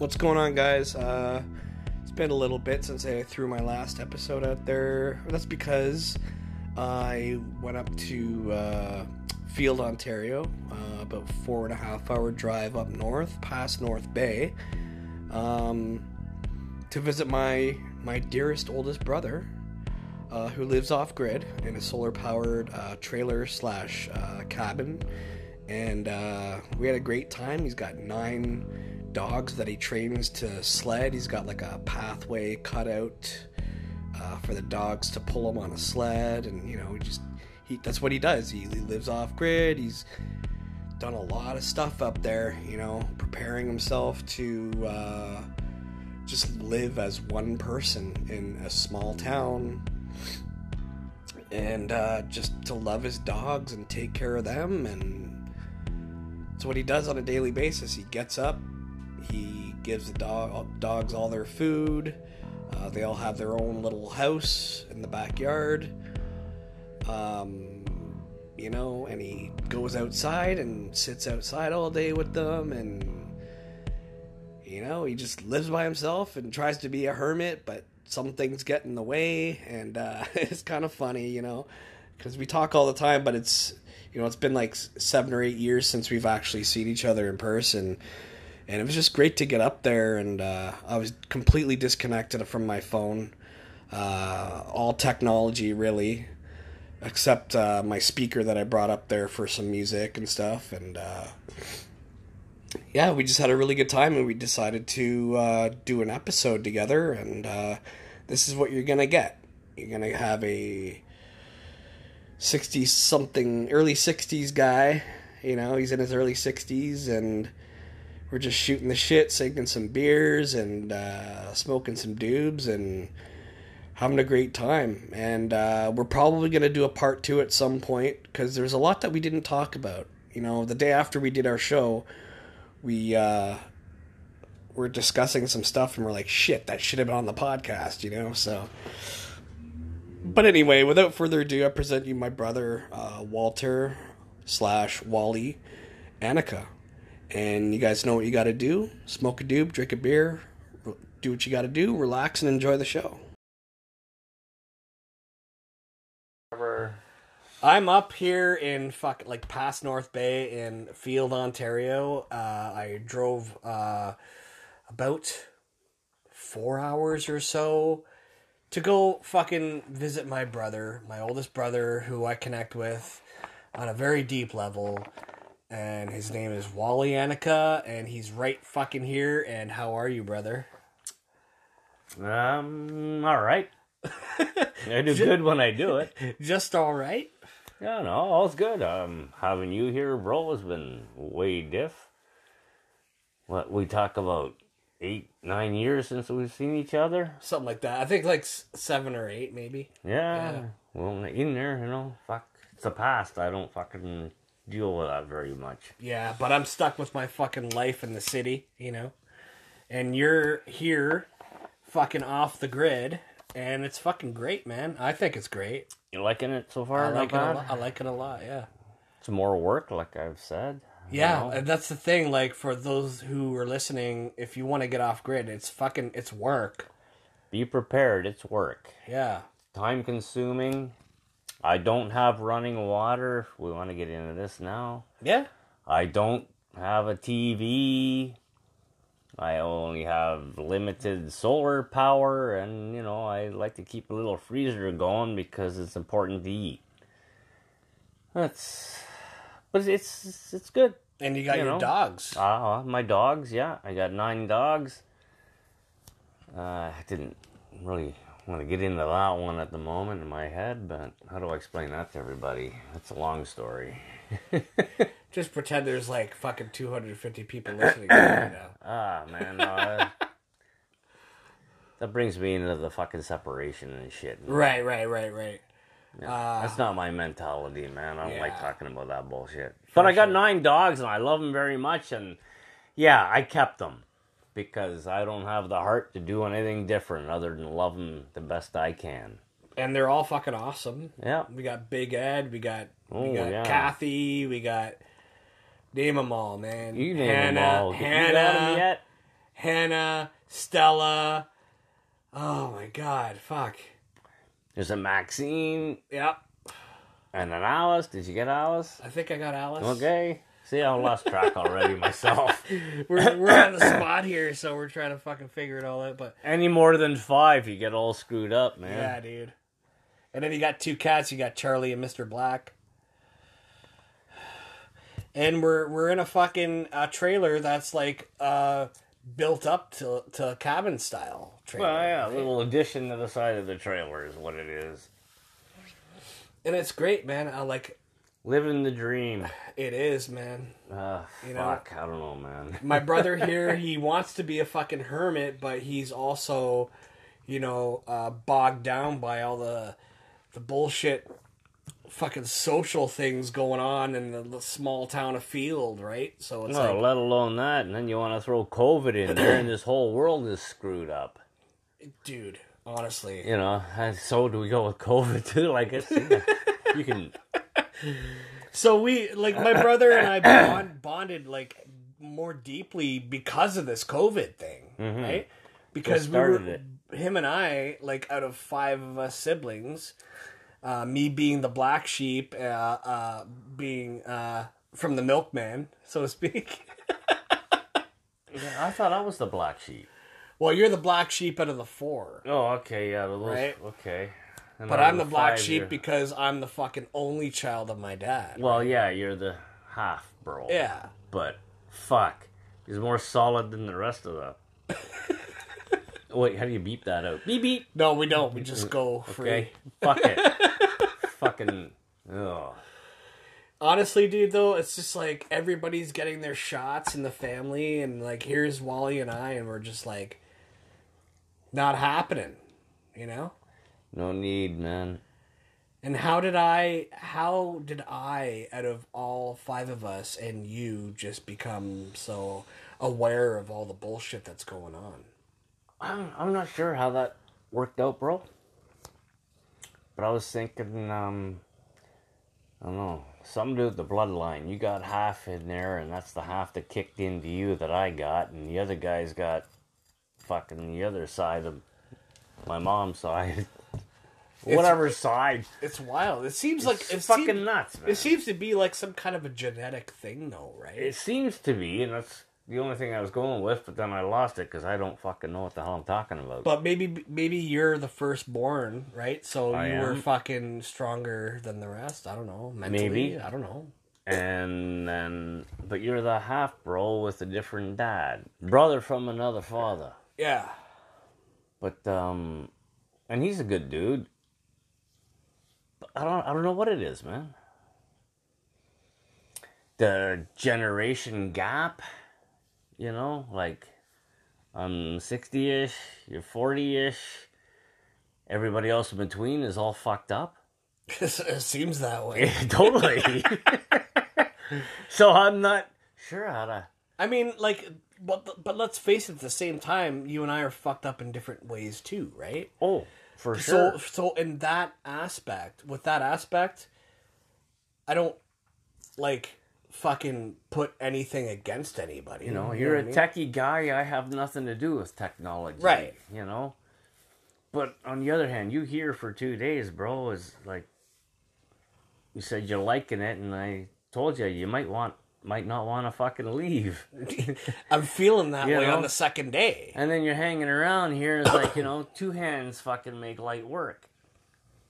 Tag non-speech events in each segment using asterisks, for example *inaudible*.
What's going on, guys? Uh, it's been a little bit since I threw my last episode out there. That's because I went up to uh, Field, Ontario, uh, about four and a half hour drive up north, past North Bay, um, to visit my my dearest oldest brother, uh, who lives off grid in a solar powered uh, trailer slash uh, cabin. And uh, we had a great time. He's got nine dogs that he trains to sled. He's got like a pathway cut out uh, for the dogs to pull him on a sled. And, you know, he just, he, that's what he does. He, he lives off grid. He's done a lot of stuff up there, you know, preparing himself to uh, just live as one person in a small town and uh, just to love his dogs and take care of them and it's what he does on a daily basis he gets up he gives the dog dogs all their food. Uh, they all have their own little house in the backyard. Um, you know and he goes outside and sits outside all day with them and you know he just lives by himself and tries to be a hermit but some things get in the way and uh, *laughs* it's kind of funny you know because we talk all the time but it's you know it's been like seven or eight years since we've actually seen each other in person and it was just great to get up there and uh, i was completely disconnected from my phone uh, all technology really except uh, my speaker that i brought up there for some music and stuff and uh, yeah, we just had a really good time and we decided to uh, do an episode together. And uh, this is what you're to get. You're to have a 60 something, early 60s guy. You know, he's in his early 60s and we're just shooting the shit, sinking some beers and uh, smoking some dubs and having a great time. And uh, we're probably going to do a part two at some point because there's a lot that we didn't talk about. You know, the day after we did our show, we uh were discussing some stuff and we're like shit that should have been on the podcast you know so but anyway without further ado i present you my brother uh, walter slash wally annika and you guys know what you got to do smoke a doob drink a beer do what you got to do relax and enjoy the show I'm up here in fuck like past North Bay in Field, Ontario. Uh, I drove uh, about four hours or so to go fucking visit my brother, my oldest brother, who I connect with on a very deep level. And his name is Wally Annika, and he's right fucking here. And how are you, brother? Um, all right. I do *laughs* good when I do it. *laughs* Just all right. Yeah, no, all's good. Um, having you here, bro, has been way diff. What we talk about eight, nine years since we've seen each other. Something like that. I think like seven or eight, maybe. Yeah, Yeah. well, in there, you know, fuck, it's the past. I don't fucking deal with that very much. Yeah, but I'm stuck with my fucking life in the city, you know? And you're here, fucking off the grid, and it's fucking great, man. I think it's great. You liking it so far? I like it a lot. I like it a lot, yeah. It's more work, like I've said. Yeah, know? and that's the thing. Like for those who are listening, if you want to get off grid, it's fucking it's work. Be prepared. It's work. Yeah, time consuming. I don't have running water. We want to get into this now. yeah, I don't have a TV. I only have limited solar power, and you know, I like to keep a little freezer going because it's important to eat. That's, but it's it's good. and you got You your know. dogs. Uh, my dogs, yeah, I got nine dogs. Uh, I didn't really want to get into that one at the moment in my head, but how do I explain that to everybody? That's a long story. *laughs* Just pretend there's like fucking 250 people listening to you right now. Ah, man, no, I- *laughs* that brings me into the fucking separation and shit. Right, right, right, right. That's not my mentality, man. I don't like talking about that bullshit. But I got sure. nine dogs and I love them very much. And yeah, I kept them because I don't have the heart to do anything different other than love them the best I can. And they're all fucking awesome. Yeah. We got Big Ed, we got Oh, we got yeah. Kathy, we got name them all, man. You name Hannah, them all. Hannah, You got 'em yet? Hannah, Stella. Oh my god, fuck. There's a Maxine Yep. and an Alice. Did you get Alice? I think I got Alice. Okay. See, I lost track already myself. *laughs* We're, we're on the spot here, so we're trying to fucking figure it all out. But Any more than five, you get all screwed up, man. yeah, dude. And then you got two cats. You got Charlie and Mr. Black. And we're we're in a fucking uh, trailer that's like uh, built up to to cabin style trailer. Well, yeah, a little addition to the side of the trailer is what it is. and it's great, man. I like Living the dream. it is, man. Uh, You know- I don't know, man. My *laughs* brother here, he wants to be a fucking hermit, but he's also, you know, uh, bogged down by all the the bullshit fucking social things going on in the, the small town of Field, right? So it's No, like, let alone that, and then you want to throw COVID in there, and this whole world is screwed up. dude, honestly. You know, and so do we go with COVID too? Like it's you can. *laughs* So we like my brother and I bond, bonded like more deeply because of this COVID thing, right? Because we were started him and I like out of five of us siblings, uh, me being the black sheep, uh, uh, being uh, from the milkman, so to speak. *laughs* Yeah, I thought I was the black sheep. well, you're the black sheep out of the four, Oh, okay, yeah, those, Right. okay. But I'm the black sheep you're- because I'm the fucking only child of my dad. Well, yeah, you're the half, bro. yeah. But fuck, he's more solid than the rest of the. *laughs* Wait, how do you beep that out? Beep beep. No, we don't. We just go free. Okay, fuck it. *laughs* Fucking. Ugh. Honestly, dude, though, it's just like everybody's getting their shots in the family, and like here's Wally and I, and we're just like not happening, you know. No need, man. And how did I? How did I, out of all five of us and you, just become so aware of all the bullshit that's going on? I'm, I'm not sure how that worked out, bro. But I was thinking, um, I don't know, something to do with the bloodline. You got half in there, and that's the half that kicked into you that I got, and the other guy's got fucking the other side of my mom's side. *laughs* Whatever side. It's wild. It seems like It's it fucking seem- nuts, man. It seems to be like some kind of a genetic thing, though, right? It seems to be, and that's the only thing I was going with, but then I lost it because I don't fucking know what the hell I'm talking about. But maybe maybe you're the firstborn, right? So I you were am. fucking stronger than the rest. I don't know. Mentally, Maybe. I don't know. and then, but you're the half bro with a different dad, brother from another father. Yeah. But um, and he's a good dude. But I don't, I don't know what it is, man. The generation gap, you know, like I'm sixty ish, you're forty ish. Everybody else in between is all fucked up. *laughs* it seems that way. *laughs* totally. *laughs* so I'm not sure how to. I mean, like, but but let's face it. At the same time, you and I are fucked up in different ways too, right? Oh, for sure. So so in that aspect, with that aspect, I don't like fucking put anything against anybody. you know, you're a what I mean? techie guy. I have nothing to do with technology. Right. You know. But on the other hand, you here for two days, bro, is like. You said you're liking it, and I told you you might want, might not want to fucking leave. *laughs* I'm feeling that You way know? on the second day. And then you're hanging around here, it's like, you know, *coughs* two hands fucking make light work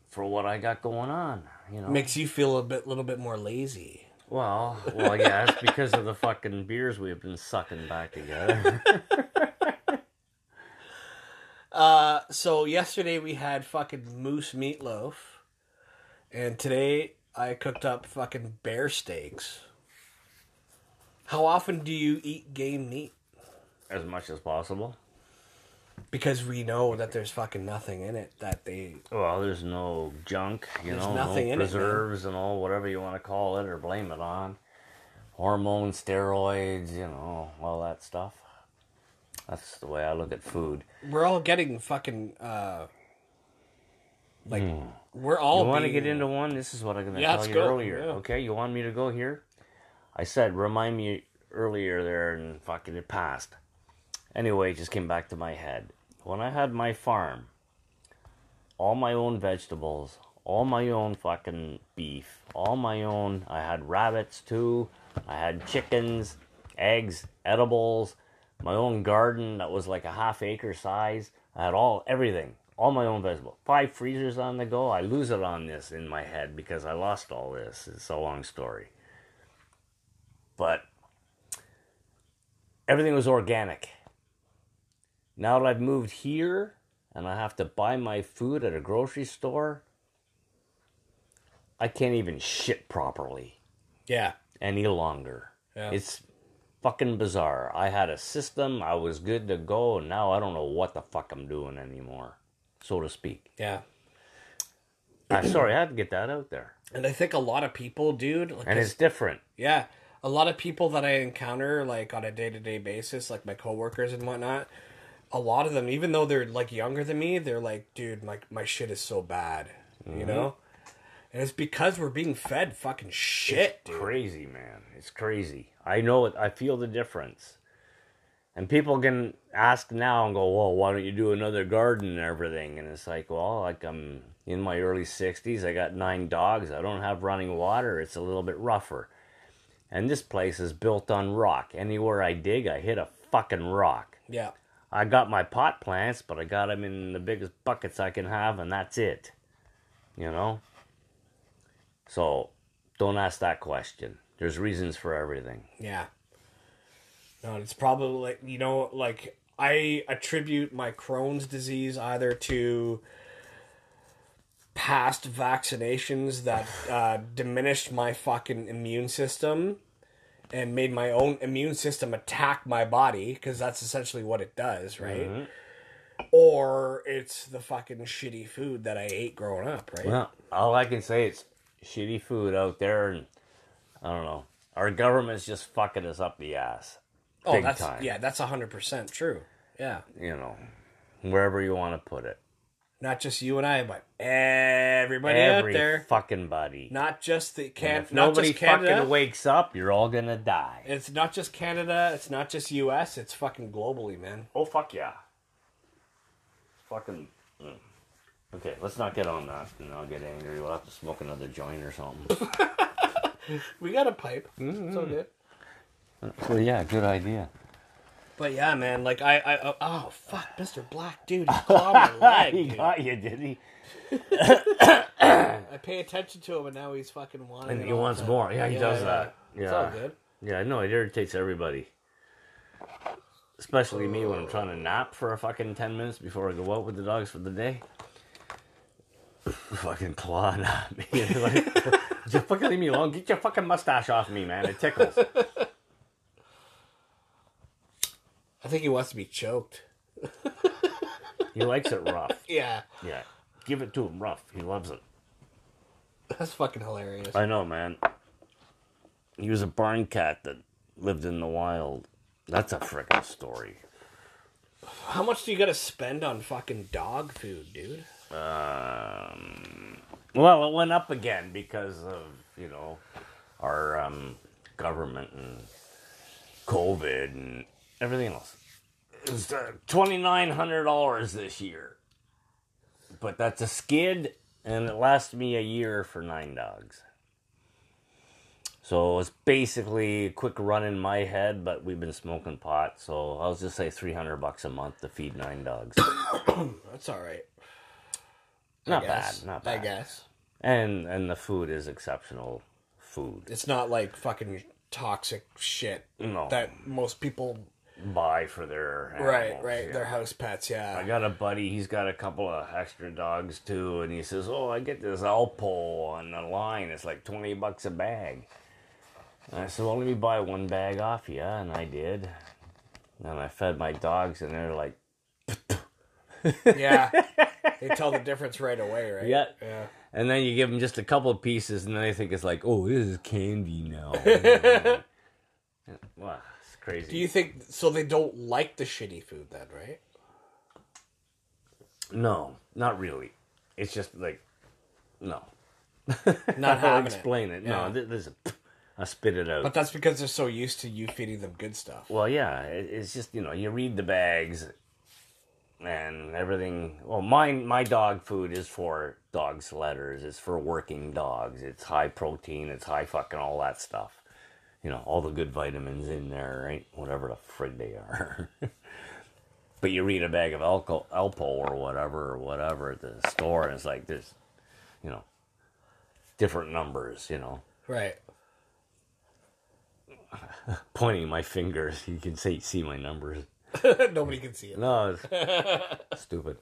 for what I got going on, you know. Makes you feel a bit, little bit more lazy. Well, well, yeah, it's because of the fucking beers we've been sucking back together. *laughs* Uh, so yesterday we had fucking moose meatloaf, and today I cooked up fucking bear steaks. How often do you eat game meat? as much as possible. Because we know that there's fucking nothing in it that they. Well, there's no junk, you There's know, nothing no in it, preserves and all, whatever you want to call it or blame it on. Hormones, steroids, you know, all that stuff. That's the way I look at food. We're all getting fucking. uh Like we're all. You want to being- get into one? This is what I'm going to Yeah, tell you go. earlier. Yeah. Okay, you want me to go here? I said, remind me earlier there, and fucking it passed. Anyway, it just came back to my head. When I had my farm, all my own vegetables, all my own fucking beef, all my own. I had rabbits too. I had chickens, eggs, edibles, my own garden that was like a half acre size. I had all everything, all my own vegetables. Five freezers on the go. I lose it on this in my head because I lost all this. It's a long story. But everything was organic. Now that I've moved here and I have to buy my food at a grocery store, I can't even shit properly Yeah. any longer. Yeah. It's fucking bizarre. I had a system, I was good to go, and now I don't know what the fuck I'm doing anymore, so to speak. Yeah. I'm sorry, I had to get that out there. And I think a lot of people, dude, like, And it's different. yeah, a lot of people that I encounter like on a day to day basis, like my coworkers and whatnot, a lot of them, even though they're like younger than me, they're like, dude, my my shit is so bad, you mm-hmm. know. And it's because we're being fed fucking shit, dude. Crazy, man. It's crazy. I know it. I feel the difference. And people can ask now and go, well, why don't you do another garden and everything? And it's like, well, like I'm in my early 60s. I got nine dogs. I don't have running water. It's a little bit rougher. And this place is built on rock. Anywhere I dig, I hit a fucking rock. Yeah, I got my pot plants, but I got them in the biggest buckets I can have, and that's it. You know? So don't ask that question. There's reasons for everything. yeah. No, it's probably like you know, like I attribute my Crohn's disease either to past vaccinations that uh, diminished my fucking immune system and made my own immune system attack my body because that's essentially what it does, right? Or it's the fucking shitty food that I ate growing up, right? Well, all I can say is shitty food out there, and I don't know. Our government's just fucking us up the ass. oh, that's time. yeah, that's hundred percent true. Yeah, You know, wherever you want to put it. Not just you and I, but everybody Every out there. fucking buddy. Not just the can, if nobody just Canada. fucking wakes up, you're all gonna die. It's not just Canada. It's not just U.S. It's fucking globally, man. Oh fuck yeah. Fucking. mm. Okay, let's not get on that, and I'll get angry. We'll have to smoke another joint or something. *laughs* We got a pipe. It's all good. well, yeah, good idea. But yeah, man. Like I, I, oh, oh fuck, Mister Black, dude, he *laughs* clawed my *laughs* leg. he dude. got you, did he? *coughs* I pay attention to him, and now he's fucking wanting. And he wants time. more. Yeah, he does that. Yeah, It's all Yeah. good. Yeah, I know it irritates everybody. Especially me when I'm trying to nap for a fucking 10 minutes before I go out with the dogs for the day. *laughs* fucking clawing at me. like, just fucking leave me alone. Get your fucking mustache off me, man. It tickles. I think he wants to be choked. *laughs* He likes it rough. Yeah, Yeah. Give it to him rough. He loves it. that's fucking hilarious. I know, man. He was a barn cat that lived in the wild. That's a freaking story. How much do you got to spend on fucking dog food, dude? Um, well, it went up again because of you know our um, government and COVID and everything else. It was uh, twenty nine hundred dollars this year, but that's a skid, and it lasts me a year for nine dogs. So it's basically a quick run in my head, but we've been smoking pot, so I'll just say three hundred bucks a month to feed nine dogs. *coughs* That's all right. not bad, guess. not I bad. guess And and the food is exceptional food. it's not like fucking toxic shit No. that most people. Buy for their Right, animals, right. yeah. Their house pets, yeah. I got a buddy. He's got a couple of extra dogs too, and he says, "Oh, I get this Alpo on the line. It's like twenty bucks a bag." And I said, "Well, let me buy one bag off you," and I did. And I fed my dogs, and they're like, *laughs* yeah. *laughs* they tell the difference right away, right? Yeah. Yeah. and then you give them just a couple of pieces, and then they think it's like, "Oh, this is candy now." *laughs* wow, it's crazy. Do you think so? They don't like the shitty food then, right? No, not really. It's just like, no. Not *laughs* How to explain it. No, Yeah. th- there's a. I spit it out. But that's because they're so used to you feeding them good stuff. Well, yeah, it's just you know you read the bags and everything. Well, mine my dog food is for dogs' letters. It's for working dogs. It's high protein. It's high fucking all that stuff. You know, all the good vitamins in there, right? Whatever the frig they are. *laughs* but you read a bag of Alco, Alpo or whatever or whatever at the store, and it's like there's, you know, different numbers. You know, Right. *laughs* pointing my fingers, you can see see my numbers. *laughs* Nobody can see it. No, it's stupid.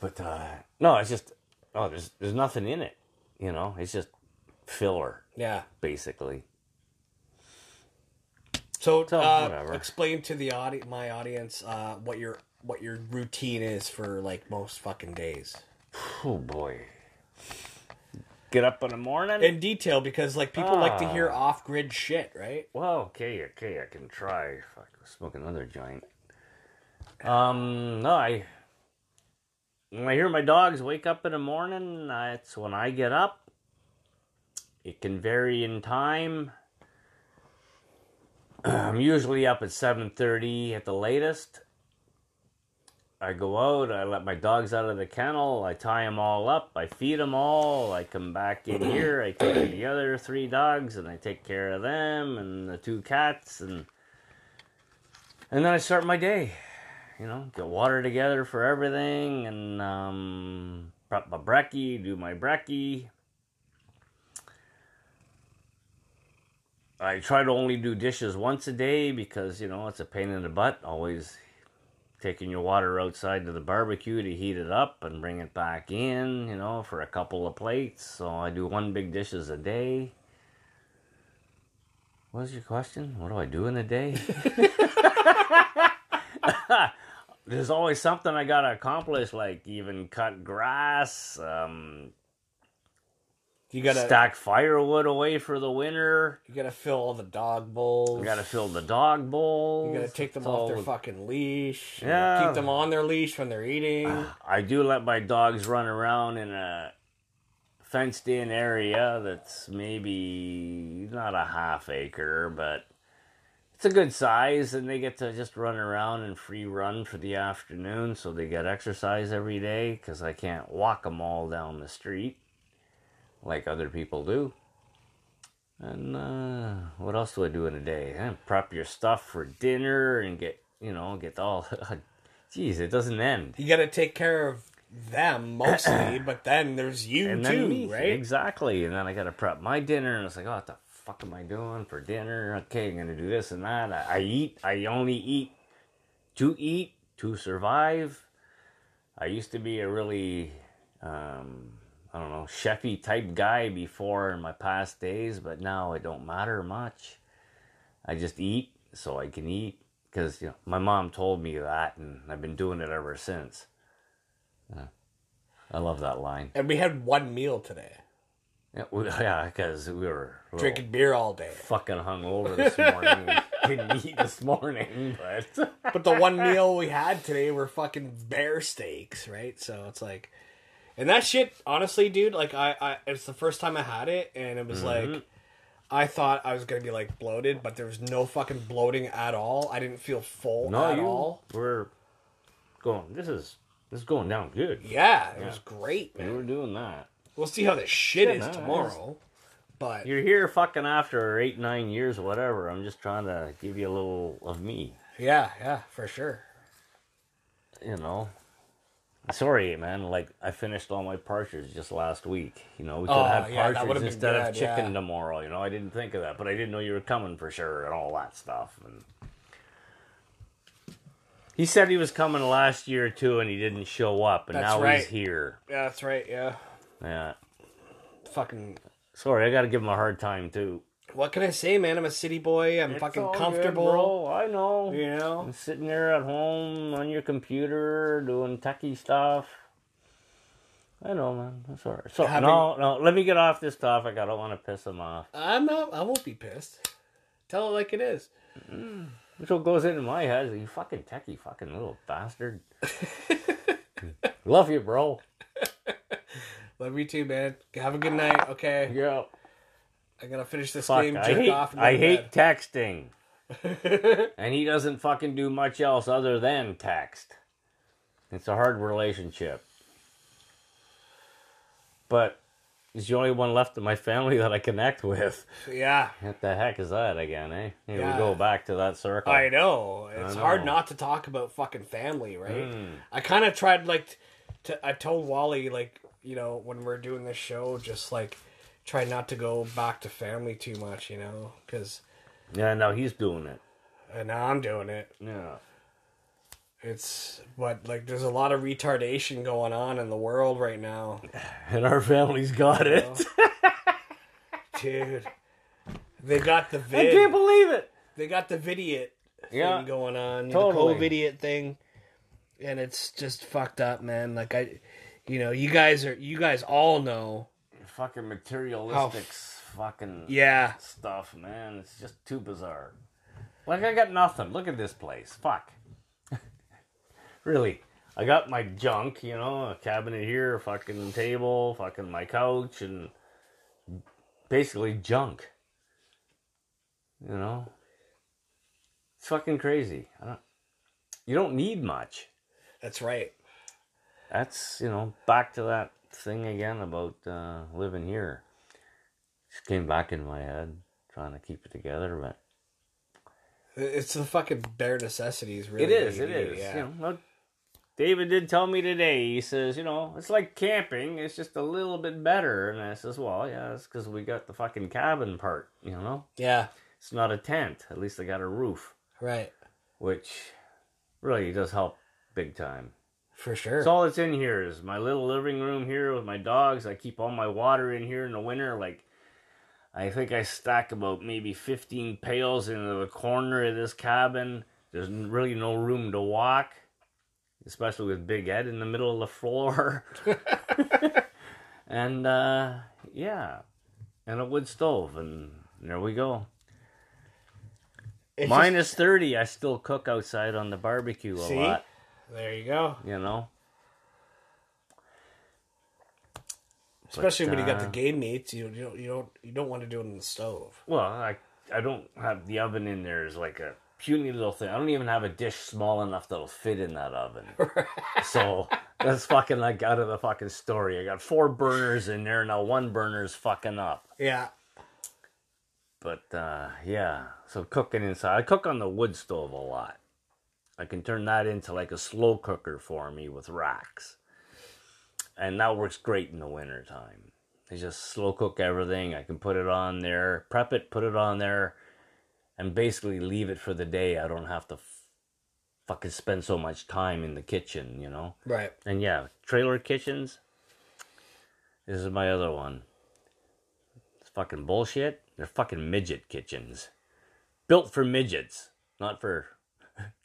But uh, no, it's just oh, there's there's nothing in it. You know, it's just filler Yeah. basically. So, So, uh, whatever. explain to the audi- my audience uh, what your what your routine is for like most fucking days Oh boy, get up in the morning. in detail because like people like to hear Ah. off grid shit, right? well, okay, okay, I can try. Fuck, smoke another joint. Um, no, I when I hear my dogs wake up in the morning, that's when I get up. It can vary in time. I'm usually up at 7:30 at the latest. I go out, I let my dogs out of the kennel, I tie them all up, I feed them all, I come back in here, I take the other three dogs and I take care of them and the two cats and and then I start my day. You know, get water together for everything and um prep my brekkie, do my brekkie. I try to only do dishes once a day because, you know, it's a pain in the butt always taking your water outside to the barbecue to heat it up and bring it back in, you know, for a couple of plates. So I do one big dishes a day. What was your question? What do I do in a day? *laughs* There's always something I gotta accomplish, like even cut grass, um, You gotta stack firewood away for the winter. you gotta fill all the dog bowls. You gotta fill the dog bowls. You gotta take them off their fucking leash. Yeah. Keep them on their leash when they're eating. Ah, I do let my dogs run around in a fenced in area that's maybe not a half acre, but it's a good size, and they get to just run around and free run for the afternoon, so they get exercise every day because I can't walk them all down the street like other people do. And uh, what else do I do in a day? Eh, prep your stuff for dinner and get you know get all. *laughs* Jeez, it doesn't end. you gotta take care of them mostly, *clears throat* but then there's you and too, me, right? Exactly. And then I got to prep my dinner, and it's like, oh, what the fuck am I doing for dinner? Okay, I'm gonna do this and that. I, I eat. I only eat to eat to survive. I used to be a really, um, I don't know, chefy type guy before in my past days, but now it don't matter much. I just eat so I can eat because you know my mom told me that, and I've been doing it ever since. Uh, I love that line. And we had one meal today. Yeah, we, *laughs* yeah, because we were Drinking beer all day. fucking hungover this morning. We *laughs* didn't eat this morning, but But the one meal we had today were fucking bear steaks, right? So it's like, and that shit, honestly, dude, like I, I it's the first time I had it, and it was Mm-hmm. like, I thought I was gonna be like bloated, but there was no fucking bloating at all. I didn't feel full no, at you all. we're going. This is this is going down good. Yeah, it was great, man. We were doing that. We'll see how this shit Yeah, is tomorrow. But You're here, fucking after eight, nine years, whatever. I'm just trying to give you a little of me. yeah, yeah, for sure. You know. Sorry, man. Like I finished all my partridge just last week. You know, we could Oh, have yeah, that partridge would've instead of chicken yeah. tomorrow. You know, I didn't think of that, but I didn't know you were coming for sure and all that stuff. And he said he was coming last year too, and he didn't show up, and That's now right. he's here. Yeah, that's right. Yeah, Yeah. fucking. Sorry, I got to give him a hard time too. What can I say, man? I'm a city boy. I'm It's fucking all good, comfortable. bro. I know. You know. I'm sitting there at home on your computer doing techie stuff. I know, man. That's all right. So Having- no, no. Let me get off this topic. I don't want to piss him off. I'm not. I won't be pissed. Tell it like it is. Mm. That's what goes into my head. is, You fucking techie, fucking little bastard. *laughs* Love you, bro. Love you too, man. Have a good night. Okay. Yeah. I gotta finish this Fuck, game. I hate. I hate texting. *laughs* and he doesn't fucking do much else other than text. It's a hard relationship. But he's the only one left in my family *laughs* that I connect with. yeah, What the heck is that again, eh? Here Yeah. we go back to that circle. I know. It's I hard not to talk about fucking family, right? Mm. I kind of tried like to. I told Wally like you know when we're doing this show, just like try not to go back to family too much, you know, because Yeah, no, he's doing it. and now I'm doing it. Yeah. It's but like there's a lot of retardation going on in the world right now, *laughs* And our family's got it. dude. They got the I vid. can't believe it. they got the vidiot Yeah. thing going on, Totally. the COVID thing, and it's just fucked up, man. Like I, you know, you guys are, you guys all know, Fucking materialistic fucking yeah, stuff, man. It's just too bizarre. Like I got nothing. Look at this place. Fuck. *laughs* really. I got my junk, you know, a cabinet here, a fucking table, fucking my couch, and basically junk. You know? It's fucking crazy. I don't, you don't need much. that's right. That's, you know, back to that thing again about uh, living here. Just came back in my head, trying to keep it together, but It's the fucking bare necessities, really. It is. It is. Yeah. You know, David did tell me today. He says, you know, it's like camping. It's just a little bit better. And I says, well, yeah, it's because we got the fucking cabin part. You know, yeah, it's not a tent. At least I got a roof, right, which really does help big time. For sure. So all that's in here is my little living room here with my dogs. I keep all my water in here in the winter. Like, I think I stack about maybe 15 pails into the corner of this cabin. There's really no room to walk, especially with Big Ed in the middle of the floor. *laughs* and, uh, yeah, and a wood stove. And there we go. Minus 30, I still cook outside on the barbecue a See? lot, just- there you go. you know? Especially when you got the uh, game meats, you you don't you don't you don't want to do it in the stove. Well, I I don't have the oven in there is like a puny little thing. I don't even have a dish small enough that'll fit in that oven. *laughs* so that's fucking like out of the fucking story. I got four burners in there now. One burner's fucking up. Yeah, But uh, yeah, so cooking inside. I cook on the wood stove a lot. I can turn that into like a slow cooker for me with racks. And that works great in the wintertime. I just slow cook everything. I can put it on there, prep it, put it on there, and basically leave it for the day. I don't have to f- fucking spend so much time in the kitchen, you know? right. And yeah, trailer kitchens. This is my other one. It's fucking bullshit. They're fucking midget kitchens. Built for midgets, not for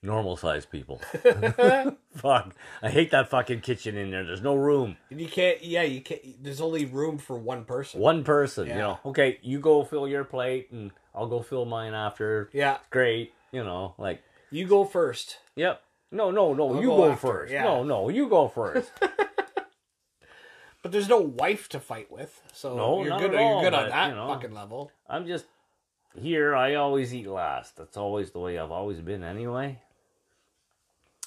normal sized people. *laughs* *laughs* Fuck. I hate that fucking kitchen in there. There's no room. And you can't. Yeah, you can't. There's only room for one person. One person, you know. Okay, you go fill your plate and I'll go fill mine after. Yeah, Great. You know, like, you go first. yep. No, no, no, I'll you go go, after, first. yeah. No, no, you go first. *laughs* But there's no wife to fight with, so No, you're good. all, you're good on but, that you know. fucking level. I'm just here. I always eat last. That's always the way I've always been, anyway.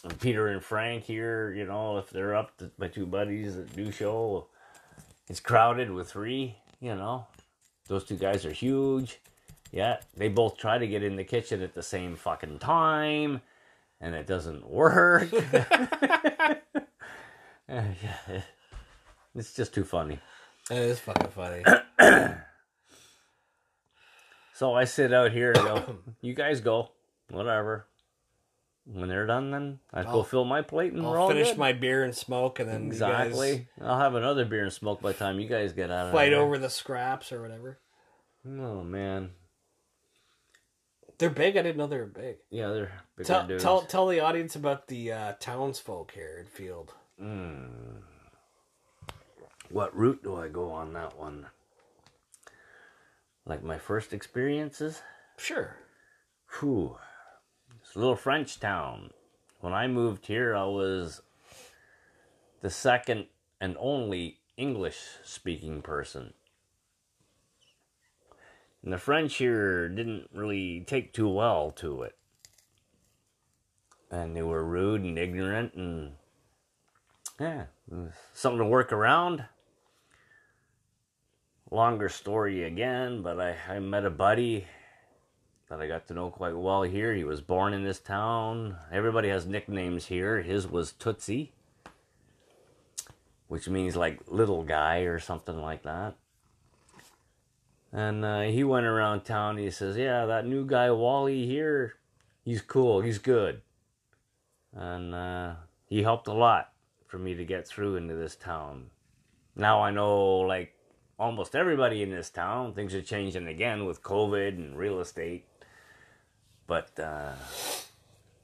And Peter and Frank here, you know, if they're up, to my two buddies that do show, it's crowded with three. You know, those two guys are huge. Yeah, they both try to get in the kitchen at the same fucking time, and it doesn't *laughs* work. *laughs* *laughs* it's just too funny. It is fucking funny. *clears throat* So I sit out here and go, *coughs* you guys go, whatever. When they're done, then I go I'll- fill my plate and we're I'll finish good. my beer and smoke, and then exactly. I'll have another beer and smoke by the time you guys get out of fight over the scraps or whatever. Oh man, They're big. I didn't know they were big. yeah, they're big. Tell dudes. tell tell the audience about the uh, townsfolk here in Field. What route do I go on that one? Like my first experiences? Sure. Whew. It's a little French town. When I moved here, I was the second and only English speaking person. And the French here didn't really take too well to it. And they were rude and ignorant and yeah, something to work around. Longer story again, but I, I met a buddy that I got to know quite well here. He was born in this town. Everybody has nicknames here. His was Tootsie, which means like little guy or something like that. And uh, he went around town. He says, "Yeah, that new guy Wally here, he's cool. He's good." And uh, he helped a lot for me to get through into this town. Now I know, like almost everybody in this town, things are changing again with COVID and real estate. But uh,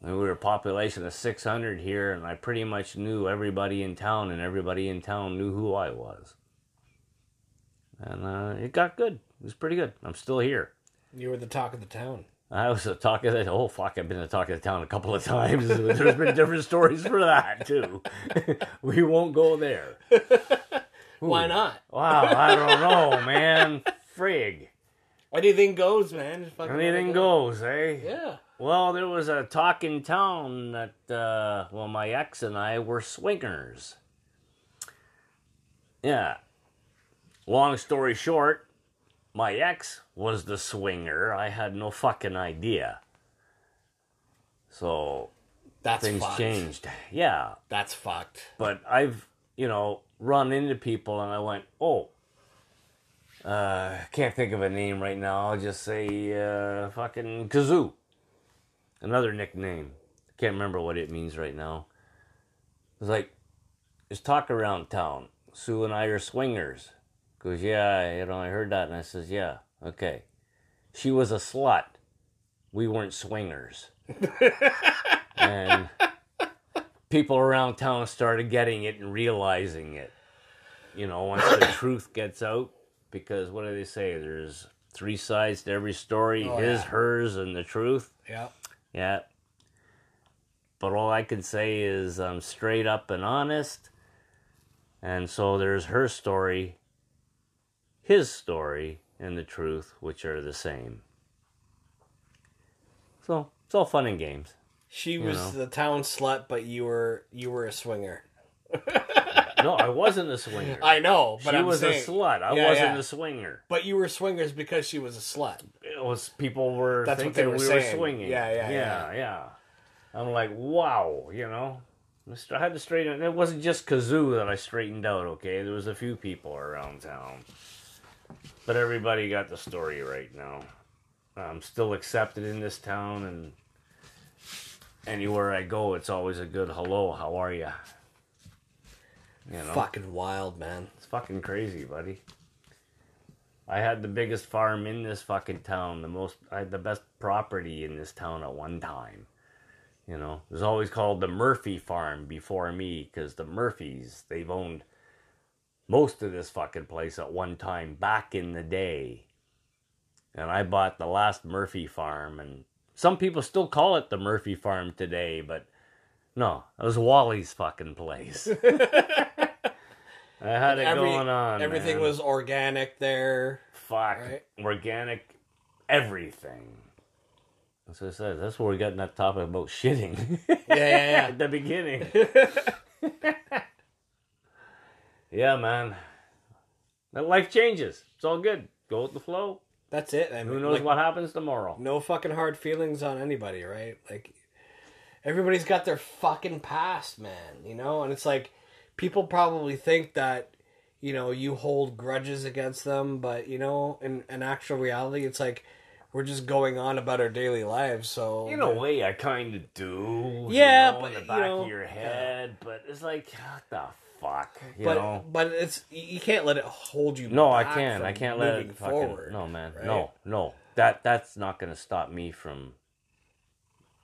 we were a population of 600 here, and I pretty much knew everybody in town, and everybody in town knew who I was. And uh, it got good. It was pretty good. I'm still here. You were the talk of the town. I was a talk of the oh fuck I've been a talk of the town a couple of times. *laughs* There's been different stories for that too. *laughs* we won't go there. *laughs* Why not? Wow, I don't *laughs* know, man. Frig. Anything goes, man. Just fucking let it Anything go. goes, eh? Yeah. Well, there was a talk in town that, uh, well, my ex and I were swingers. Yeah. Long story short, my ex was the swinger. I had no fucking idea. So That's things fucked. changed. Yeah. That's fucked. But I've, you know, run into people and I went, oh, uh, can't think of a name right now. I'll just say uh, fucking Kazoo. Another nickname. Can't remember what it means right now. It's like, there's talk around town. Sue and I are swingers. Goes, yeah, you know, I heard that. And I says, yeah, okay. She was a slut. We weren't swingers. *laughs* and people around town started getting it and realizing it. You know, once the *coughs* truth gets out, because what do they say? There's three sides to every story Oh, his, yeah. hers, and the truth. Yeah. Yeah. But all I can say is I'm straight up and honest. And so there's her story, his story, and the truth, which are the same. So it's all fun and games. She was know. the town slut, but you were you were a swinger. *laughs* No, I wasn't a swinger. I know, but she I'm was saying, a slut. I Yeah, wasn't yeah. a swinger. But you were swingers because she was a slut. It was people were That's what thinking they were we saying. were swinging. Yeah, yeah, yeah, yeah. I'm like, wow, you know. Mr. I had to straighten. It wasn't just Kazoo that I straightened out. Okay, there was a few people around town, but everybody got the story right now. I'm still accepted in this town, and anywhere I go, it's always a good hello. How are you? You know, Fucking wild, man. it's fucking crazy, buddy. I had the biggest farm in this fucking town, the most, I had the best property in this town at one time. You know, it was always called the Murphy Farm before me because the Murphys, they've owned most of this fucking place at one time back in the day. And I bought the last Murphy Farm, and some people still call it the Murphy Farm today, but no, it was Wally's fucking place. *laughs* I had it Every- going on. Everything man. was organic there. fuck right? organic, everything. That's what I said. That's where we got in that topic about shitting Yeah, yeah, yeah. *laughs* at the beginning. *laughs* yeah, man. That life changes. It's all good. Go with the flow. That's it. I mean, Who knows like, what happens tomorrow? No fucking hard feelings on anybody, right? Like everybody's got their fucking past, man. You know, and it's like people probably think that you know you hold grudges against them, but you know, in in actual reality, it's like we're just going on about our daily lives. So In a way, I kind of do. Yeah, you know, but, in the you back know, of your yeah. head. But it's like, what the fuck? You but know? but it's you can't let it hold you. Back. No, I can't. I can't let it fucking. forward. no, man. right? No, no. That that's not going to stop me from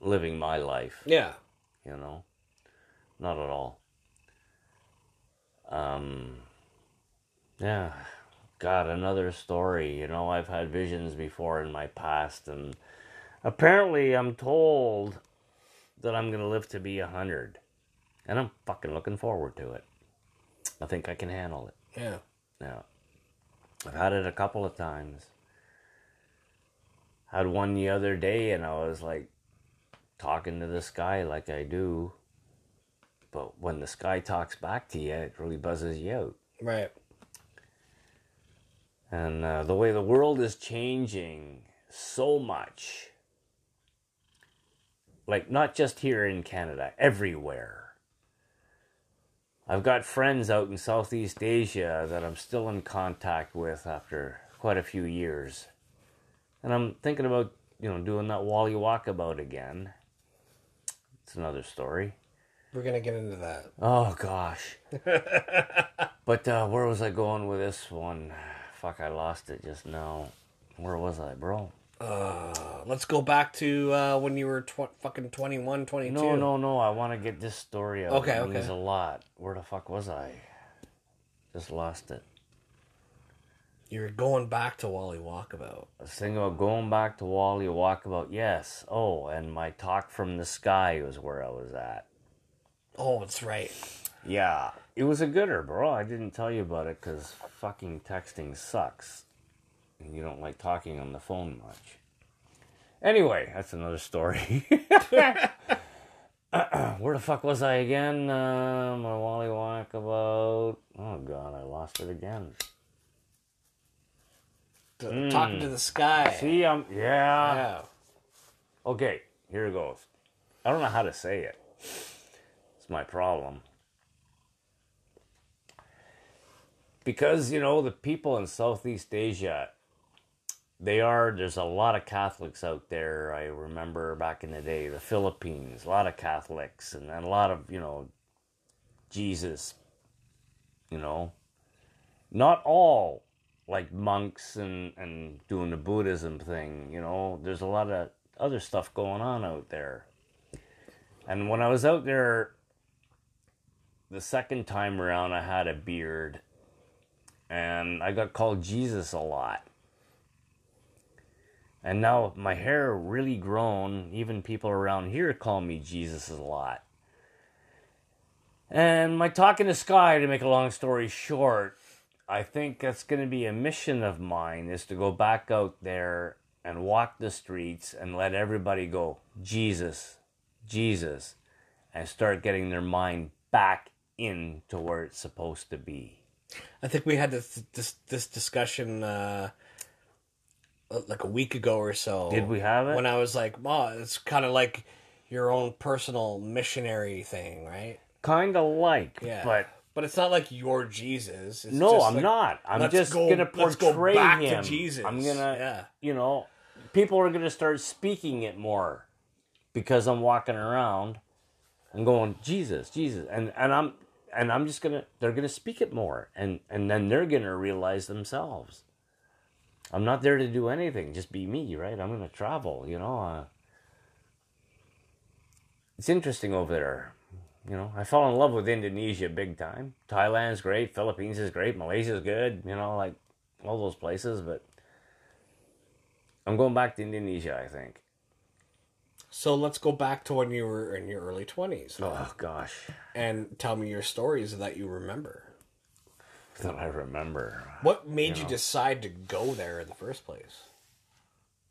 living my life. Yeah. You know, not at all. Um. Yeah. God, another story. You know, I've had visions before in my past, and apparently, I'm told that I'm going to live to be a hundred, and I'm fucking looking forward to it. I think I can handle it. Yeah. Yeah. I've had it a couple of times. I had one the other day and I was like talking to the sky like I do. But when the sky talks back to you, it really buzzes you out. Right. And uh, the way the world is changing so much, like not just here in Canada, everywhere. I've got friends out in Southeast Asia that I'm still in contact with after quite a few years. And I'm thinking about, you know, doing that Wally walkabout again. It's another story. We're gonna get into that. Oh gosh. *laughs* but uh, where was I going with this one? Fuck, I lost it just now. Where was I, bro? Uh, let's go back to uh, when you were tw- fucking 21, 22. No, no, no. I want to get this story out. Okay, It okay. means a lot. Where the fuck was I? Just lost it. You're going back to Wally Walkabout. I was thinking about going back to Wally Walkabout. Yes. Oh, and my talk from the sky was where I was at. Oh, that's right. Yeah, it was a gooder, bro. I didn't tell you about it because fucking texting sucks. And you don't like talking on the phone much. Anyway, that's another story. *laughs* Where the fuck was I again? Uh, my Wally Walk about. Oh god, I lost it again. The- Talking to the sky. See, I'm yeah. Yeah. Okay, here it goes. I don't know how to say it. It's my problem. Because, you know, the people in Southeast Asia, they are, there's a lot of Catholics out there. I remember back in the day, the Philippines, a lot of Catholics, and then a lot of, you know, Jesus, you know. Not all like monks and, and doing the Buddhism thing, you know. There's a lot of other stuff going on out there. And when I was out there the second time around, I had a beard and I got called Jesus a lot. And now my hair really grown, even people around here call me Jesus a lot. And my talk in the sky, to make a long story short, I think that's going to be a mission of mine is to go back out there and walk the streets and let everybody go, Jesus, Jesus, and start getting their mind back into where it's supposed to be. I think we had this this, this discussion uh, like a week ago or so. Did we have it? When I was like, "Oh, it's kind of like your own personal missionary thing, right?" Kind of like, Yeah. but but it's not like your Jesus. It's no, I'm like, not. I'm just go- gonna let's go portray back to him. Jesus. I'm gonna, Yeah. you know, people are gonna start speaking it more because I'm walking around and going Jesus, Jesus, and and I'm and I'm just gonna they're gonna speak it more, and and then they're gonna realize themselves. I'm not there to do anything, just be me, right? I'm gonna travel, you know. Uh, it's interesting over there. You know, I fell in love with Indonesia big time. Thailand's great, Philippines is great, Malaysia's good, you know, like all those places, but I'm going back to Indonesia, I think. So let's go back to when you were in your early twenties Oh gosh, and tell me your stories that you remember. That I remember. What made you, know. decide to go there in the first place?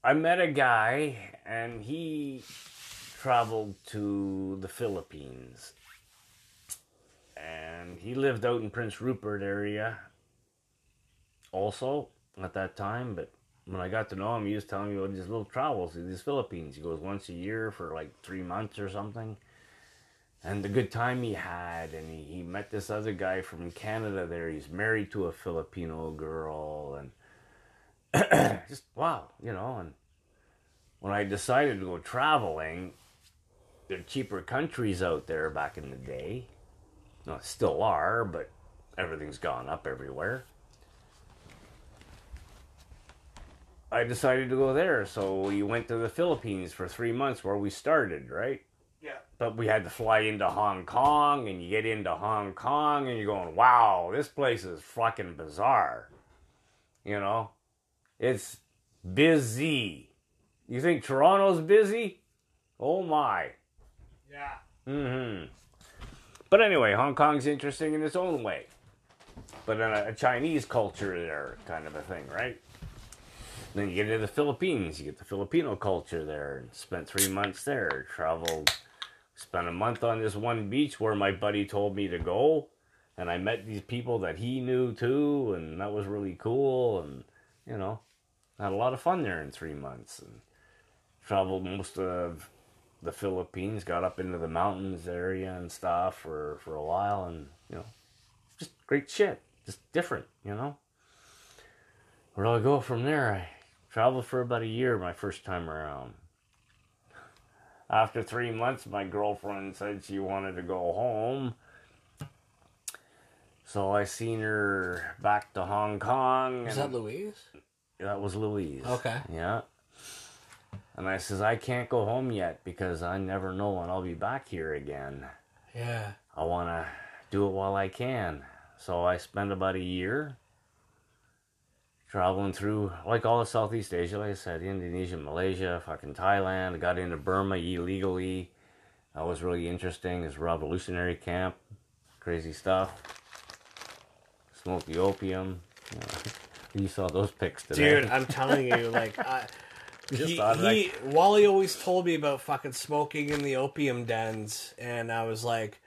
I met a guy and he traveled to the Philippines. And he lived out in Prince Rupert area also at that time, but when I got to know him, he was telling me about his little travels to these Philippines. He goes once a year for like three months or something. And the good time he had, and he, he met this other guy from Canada there. He's married to a Filipino girl, and *clears throat* just wow, you know. And when I decided to go traveling, there are cheaper countries out there back in the day. No, still are, but everything's gone up everywhere. I decided to go there, so we went to the Philippines for three months where we started, right? But we had to fly into Hong Kong, and you get into Hong Kong, and you're going, wow, this place is fucking bizarre. You know? It's busy. You think Toronto's busy? Oh my. Yeah. Mm hmm But anyway, Hong Kong's interesting in its own way. But in a, a Chinese culture there, kind of a thing, right? Then you get to the Philippines, you get the Filipino culture there, and spent three months there. Traveled, spent a month on this one beach where my buddy told me to go, and I met these people that he knew too, and that was really cool. And you know, had a lot of fun there in three months, and traveled most of the Philippines, got up into the mountains area and stuff for for a while, and you know, just great shit, just different, you know. Where do I go from there? I traveled for about a year my first time around. After three months, my girlfriend said she wanted to go home. So I seen her back to Hong Kong. Is that Louise? that was Louise. Okay. Yeah. And I says, I can't go home yet because I never know when I'll be back here again. Yeah. I want to do it while I can. So I spent about a year traveling through, like all of Southeast Asia, like I said, Indonesia, Malaysia, fucking Thailand. I got into Burma illegally. That was really interesting. It's revolutionary camp. Crazy stuff. Smoked the opium. You, *laughs* know, you saw those pics today. Dude, I'm telling you, *laughs* like, I, Just he, he Wally always told me about fucking smoking in the opium dens, and I was like,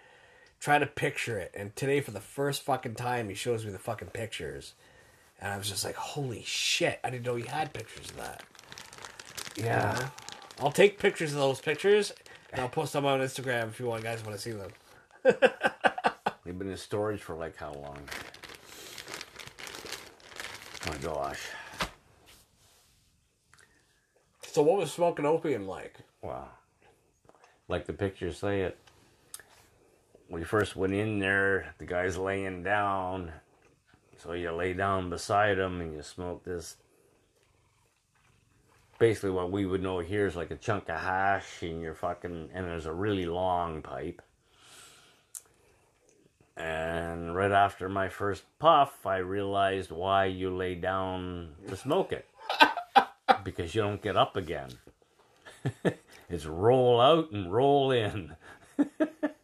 try to picture it. And today, for the first fucking time, he shows me the fucking pictures, and I was just like, holy shit! I didn't know he had pictures of that. yeah. I'll take pictures of those pictures, and I'll post them on Instagram if you want guys want to see them. *laughs* They've been in storage for like how long? Oh my gosh. So, what was smoking opium like? Wow. Like the pictures say it. When you first went in there, the guy's laying down. So you lay down beside them and you smoke this. Basically, what we would know here is like a chunk of hash and you're fucking. And there's a really long pipe. And right after my first puff, I realized why you lay down to smoke it. *laughs* because you don't get up again. *laughs* it's roll out and roll in. *laughs*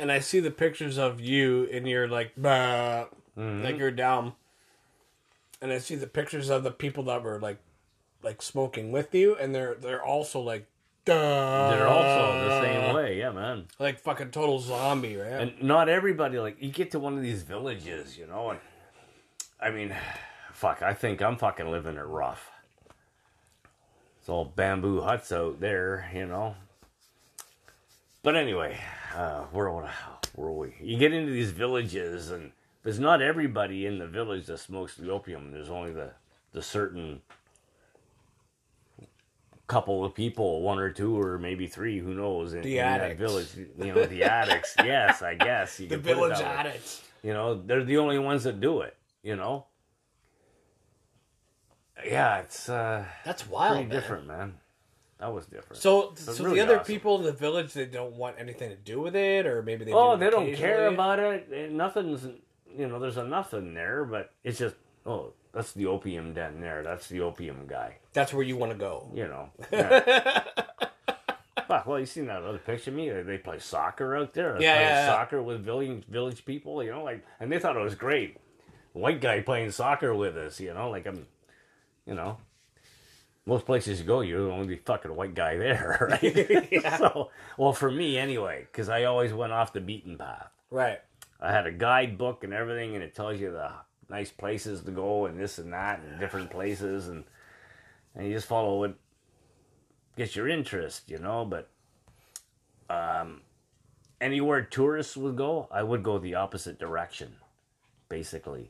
And I see the pictures of you, and you're like, bah, mm-hmm. like you're down. And I see the pictures of the people that were like, like smoking with you, and they're they're also like, duh. They're also the same way, yeah, man. like fucking total zombie, right? And not everybody like you get to one of these villages, you know, and I mean, fuck, I think I'm fucking living it rough. It's all bamboo huts out there, you know. But anyway, uh, where where are we? You get into these villages, and there's not everybody in the village that smokes the opium. There's only the the certain couple of people, one or two, or maybe three, who knows, in, The in that village. You know, the addicts. *laughs* Yes, I guess you the village that way. addicts. You know, they're the only ones that do it. You know. Yeah, it's uh, That's wild, pretty man. different, man. That was different. So, That's so really the other awesome. people in the village, they don't want anything to do with it, or maybe they. oh, do they don't care about it. Eh, Nothing's, you know, there's a nothing there, but it's just, oh, that's the opium den there. That's the opium guy. That's where you want to go. You know. *laughs* Yeah. Fuck, well, you seen that other picture of me? They, play soccer out there. They yeah, yeah. soccer with village village people, you know, like, and they thought it was great. White guy playing soccer with us, you know, like I'm, you know, most places you go, you're the only fucking white guy there, *laughs* *laughs* right? So, well, for me anyway, because I always went off the beaten path. Right. I had a guidebook and everything, and it tells you the nice places to go and this and that and different places, and and you just follow what gets your interest, you know. But um, anywhere tourists would go, I would go the opposite direction. Basically,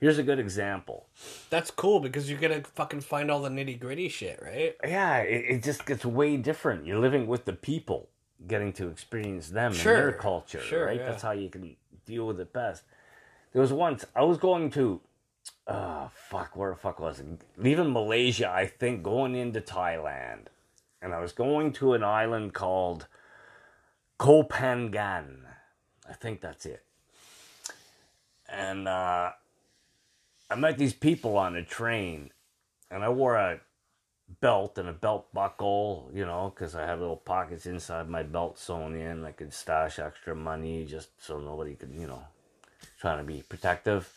here's a good example. That's cool because you're gonna fucking find all the nitty gritty shit, right? Yeah, it, it just gets way different. You're living with the people, getting to experience them Sure, and their culture, sure, right? yeah. That's how you can deal with it best. There was once I was going to, uh, fuck, where the fuck was it? Leaving Malaysia, I think, going into Thailand, and I was going to an island called Koh Phangan. I think that's it. And uh, I met these people on a train, and I wore a belt and a belt buckle, you know, because I had little pockets inside my belt sewn in. I could stash extra money just so nobody could, you know, trying to be protective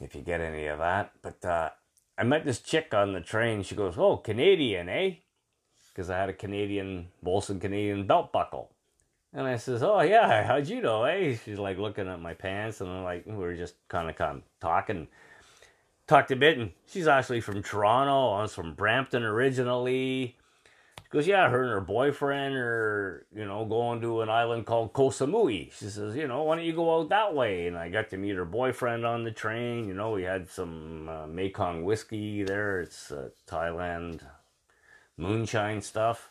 if you get any of that. But uh, I met this chick on the train. She goes, "Oh, Canadian, eh?" Because I had a Canadian Molson Canadian belt buckle. And I says, "Oh yeah, how'd you know, eh?" She's like looking at my pants, and I'm like, we were just kind of kind of talking, talked bit, and she's actually from Toronto. I was from Brampton originally. She goes, "Yeah, her and her boyfriend are, you know, going to an island called Koh Samui." She says, "You know, why don't you go out that way?" And I got to meet her boyfriend on the train. You know, we had some uh, Mekong whiskey there. It's uh, Thailand moonshine stuff.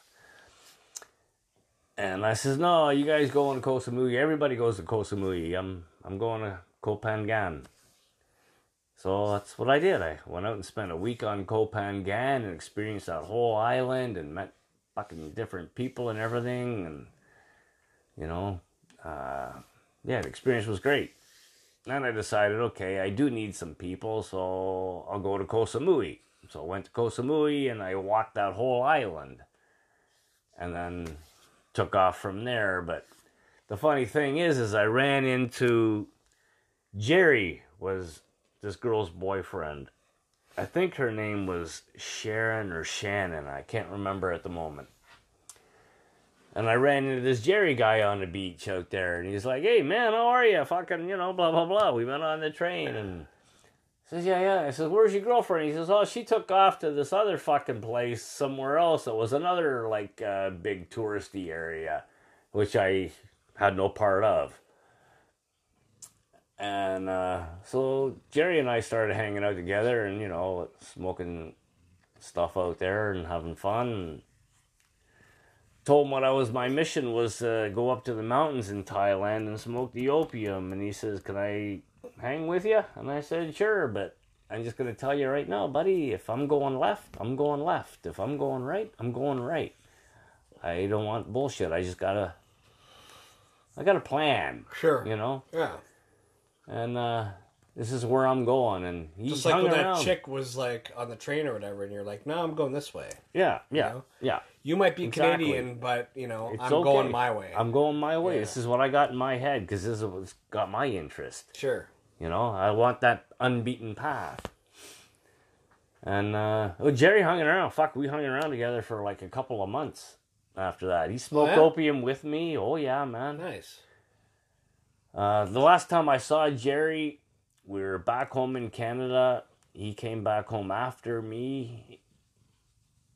And I says, no, you guys go to Koh Samui. Everybody goes to Koh Samui. I'm, I'm going to Koh Phangan. So that's what I did. I went out and spent a week on Koh Phangan and experienced that whole island and met fucking different people and everything. And, you know, uh, yeah, the experience was great. Then I decided, okay, I do need some people, so I'll go to Koh Samui. So I went to Koh Samui and I walked that whole island. And then took off from there. But the funny thing is, is I ran into Jerry was this girl's boyfriend. I think her name was Sharon or Shannon. I can't remember at the moment. And I ran into this Jerry guy on the beach out there, and he's like, "Hey man, how are you? Fucking, you know, blah blah blah." We went on the train, and says, "Yeah, yeah." I says, "Where's your girlfriend?" He says, "Oh, she took off to this other fucking place somewhere else. It was another like uh, big touristy area, which I had no part of." And uh, so Jerry and I started hanging out together, and you know, smoking stuff out there and having fun. And told him what I was. My mission was to go up to the mountains in Thailand and smoke the opium. And he says, "Can I hang with you?" And I said, "Sure, but I'm just gonna tell you right now, buddy. If I'm going left, I'm going left. If I'm going right, I'm going right. I don't want bullshit. I just gotta, I got a plan. Sure. You know, Yeah. And uh, this is where I'm going. And he Just like when around. that chick was like on the train or whatever, and you're like, "No, I'm going this way." Yeah, yeah, know? yeah. You might be Exactly. Canadian, but you know, It's I'm okay. going my way. I'm going my way. Yeah. This is what I got in my head because this is what's got my interest. sure. You know, I want that unbeaten path. And uh, oh, Jerry hung around. Fuck, we hung around together for like a couple of months after that. He smoked yeah? opium with me. Oh yeah, man. Nice. Uh, the last time I saw Jerry, we were back home in Canada. He came back home after me.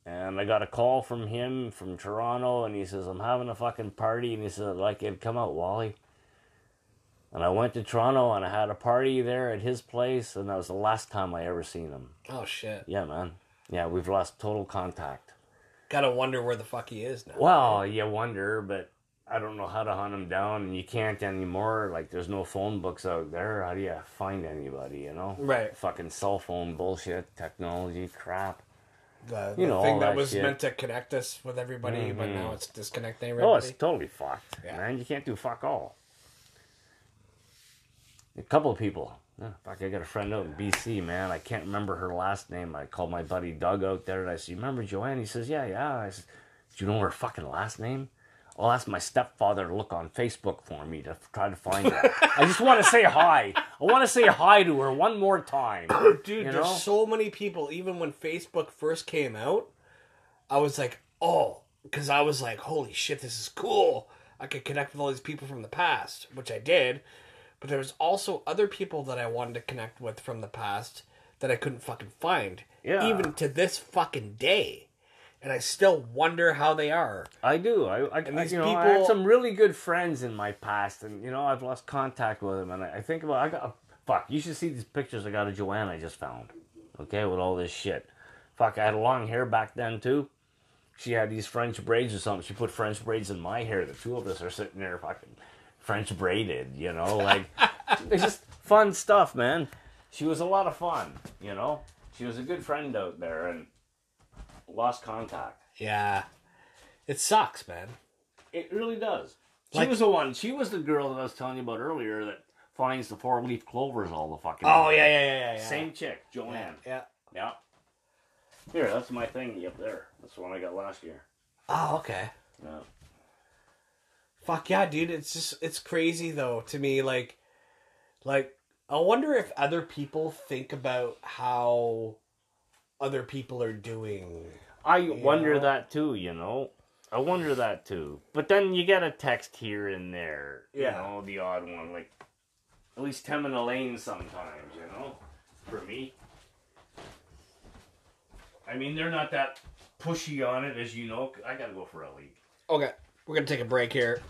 And I got a call from him from Toronto, and he says, I'm having a fucking party. And he said, I'd like to come out, Wally. And I went to Toronto, and I had a party there at his place, and that was the last time I ever seen him. Oh shit. Yeah, man. Yeah, we've lost total contact. Gotta wonder where the fuck he is now. Well, you wonder, but I don't know how to hunt them down, and you can't anymore. Like, there's no phone books out there. How do you find anybody, you know? Right. Fucking cell phone bullshit, technology crap. The, You the know, thing that that was shit. meant to connect us with everybody, but Mhm. now it's disconnecting Oh, it's totally fucked, Yeah. man. You can't do fuck all. A couple of people. Fuck, I got a friend out in BC, man. I can't remember her last name. I called my buddy Doug out there, and I said, "You remember Joanne?" He says, "Yeah, yeah." I said, "Do you know her fucking last name?" I'll ask my stepfather to look on Facebook for me to try to find her. I just want to say hi. I want to say hi to her one more time. *coughs* Dude, You there's so many people. Even when Facebook first came out, I was like, oh, because I was like, holy shit, this is cool. I could connect with all these people from the past, which I did. But there was also other people that I wanted to connect with from the past that I couldn't fucking find. Yeah. Even to this fucking day. And I still wonder how they are. I do. I, I, And I- these you know, I had some really good friends in my past, and you know, I've lost contact with them. And I, I think about, I got, fuck, you should see these pictures I got of Joanne I just found. Okay, with all this shit. Fuck, I had long hair back then too. She had these French braids or something. She put French braids in my hair. The two of us are sitting there fucking French braided, you know, like *laughs* it's just fun stuff, man. She was a lot of fun, you know. She was a good friend out there, and lost contact. Yeah. It sucks, man. It really does. She Like- was the one. She was the girl that I was telling you about earlier that finds the four leaf clovers all the fucking. Oh, yeah, yeah, yeah, yeah. yeah. Same chick, Joanne. Yeah. Yeah. Here, that's my thingy up there. That's the one I got last year. Oh, okay. Yeah. Fuck yeah, dude. It's just it's crazy though to me like like I wonder if other people think about how other people are doing. I wonder know? that too, you know. I wonder that too. But then you get a text here and there, you Yeah. know, the odd one, like at least ten in the lane sometimes, you know, for me. I mean, they're not that pushy on it, as you know. I gotta go for a leak. Okay, we're gonna take a break here.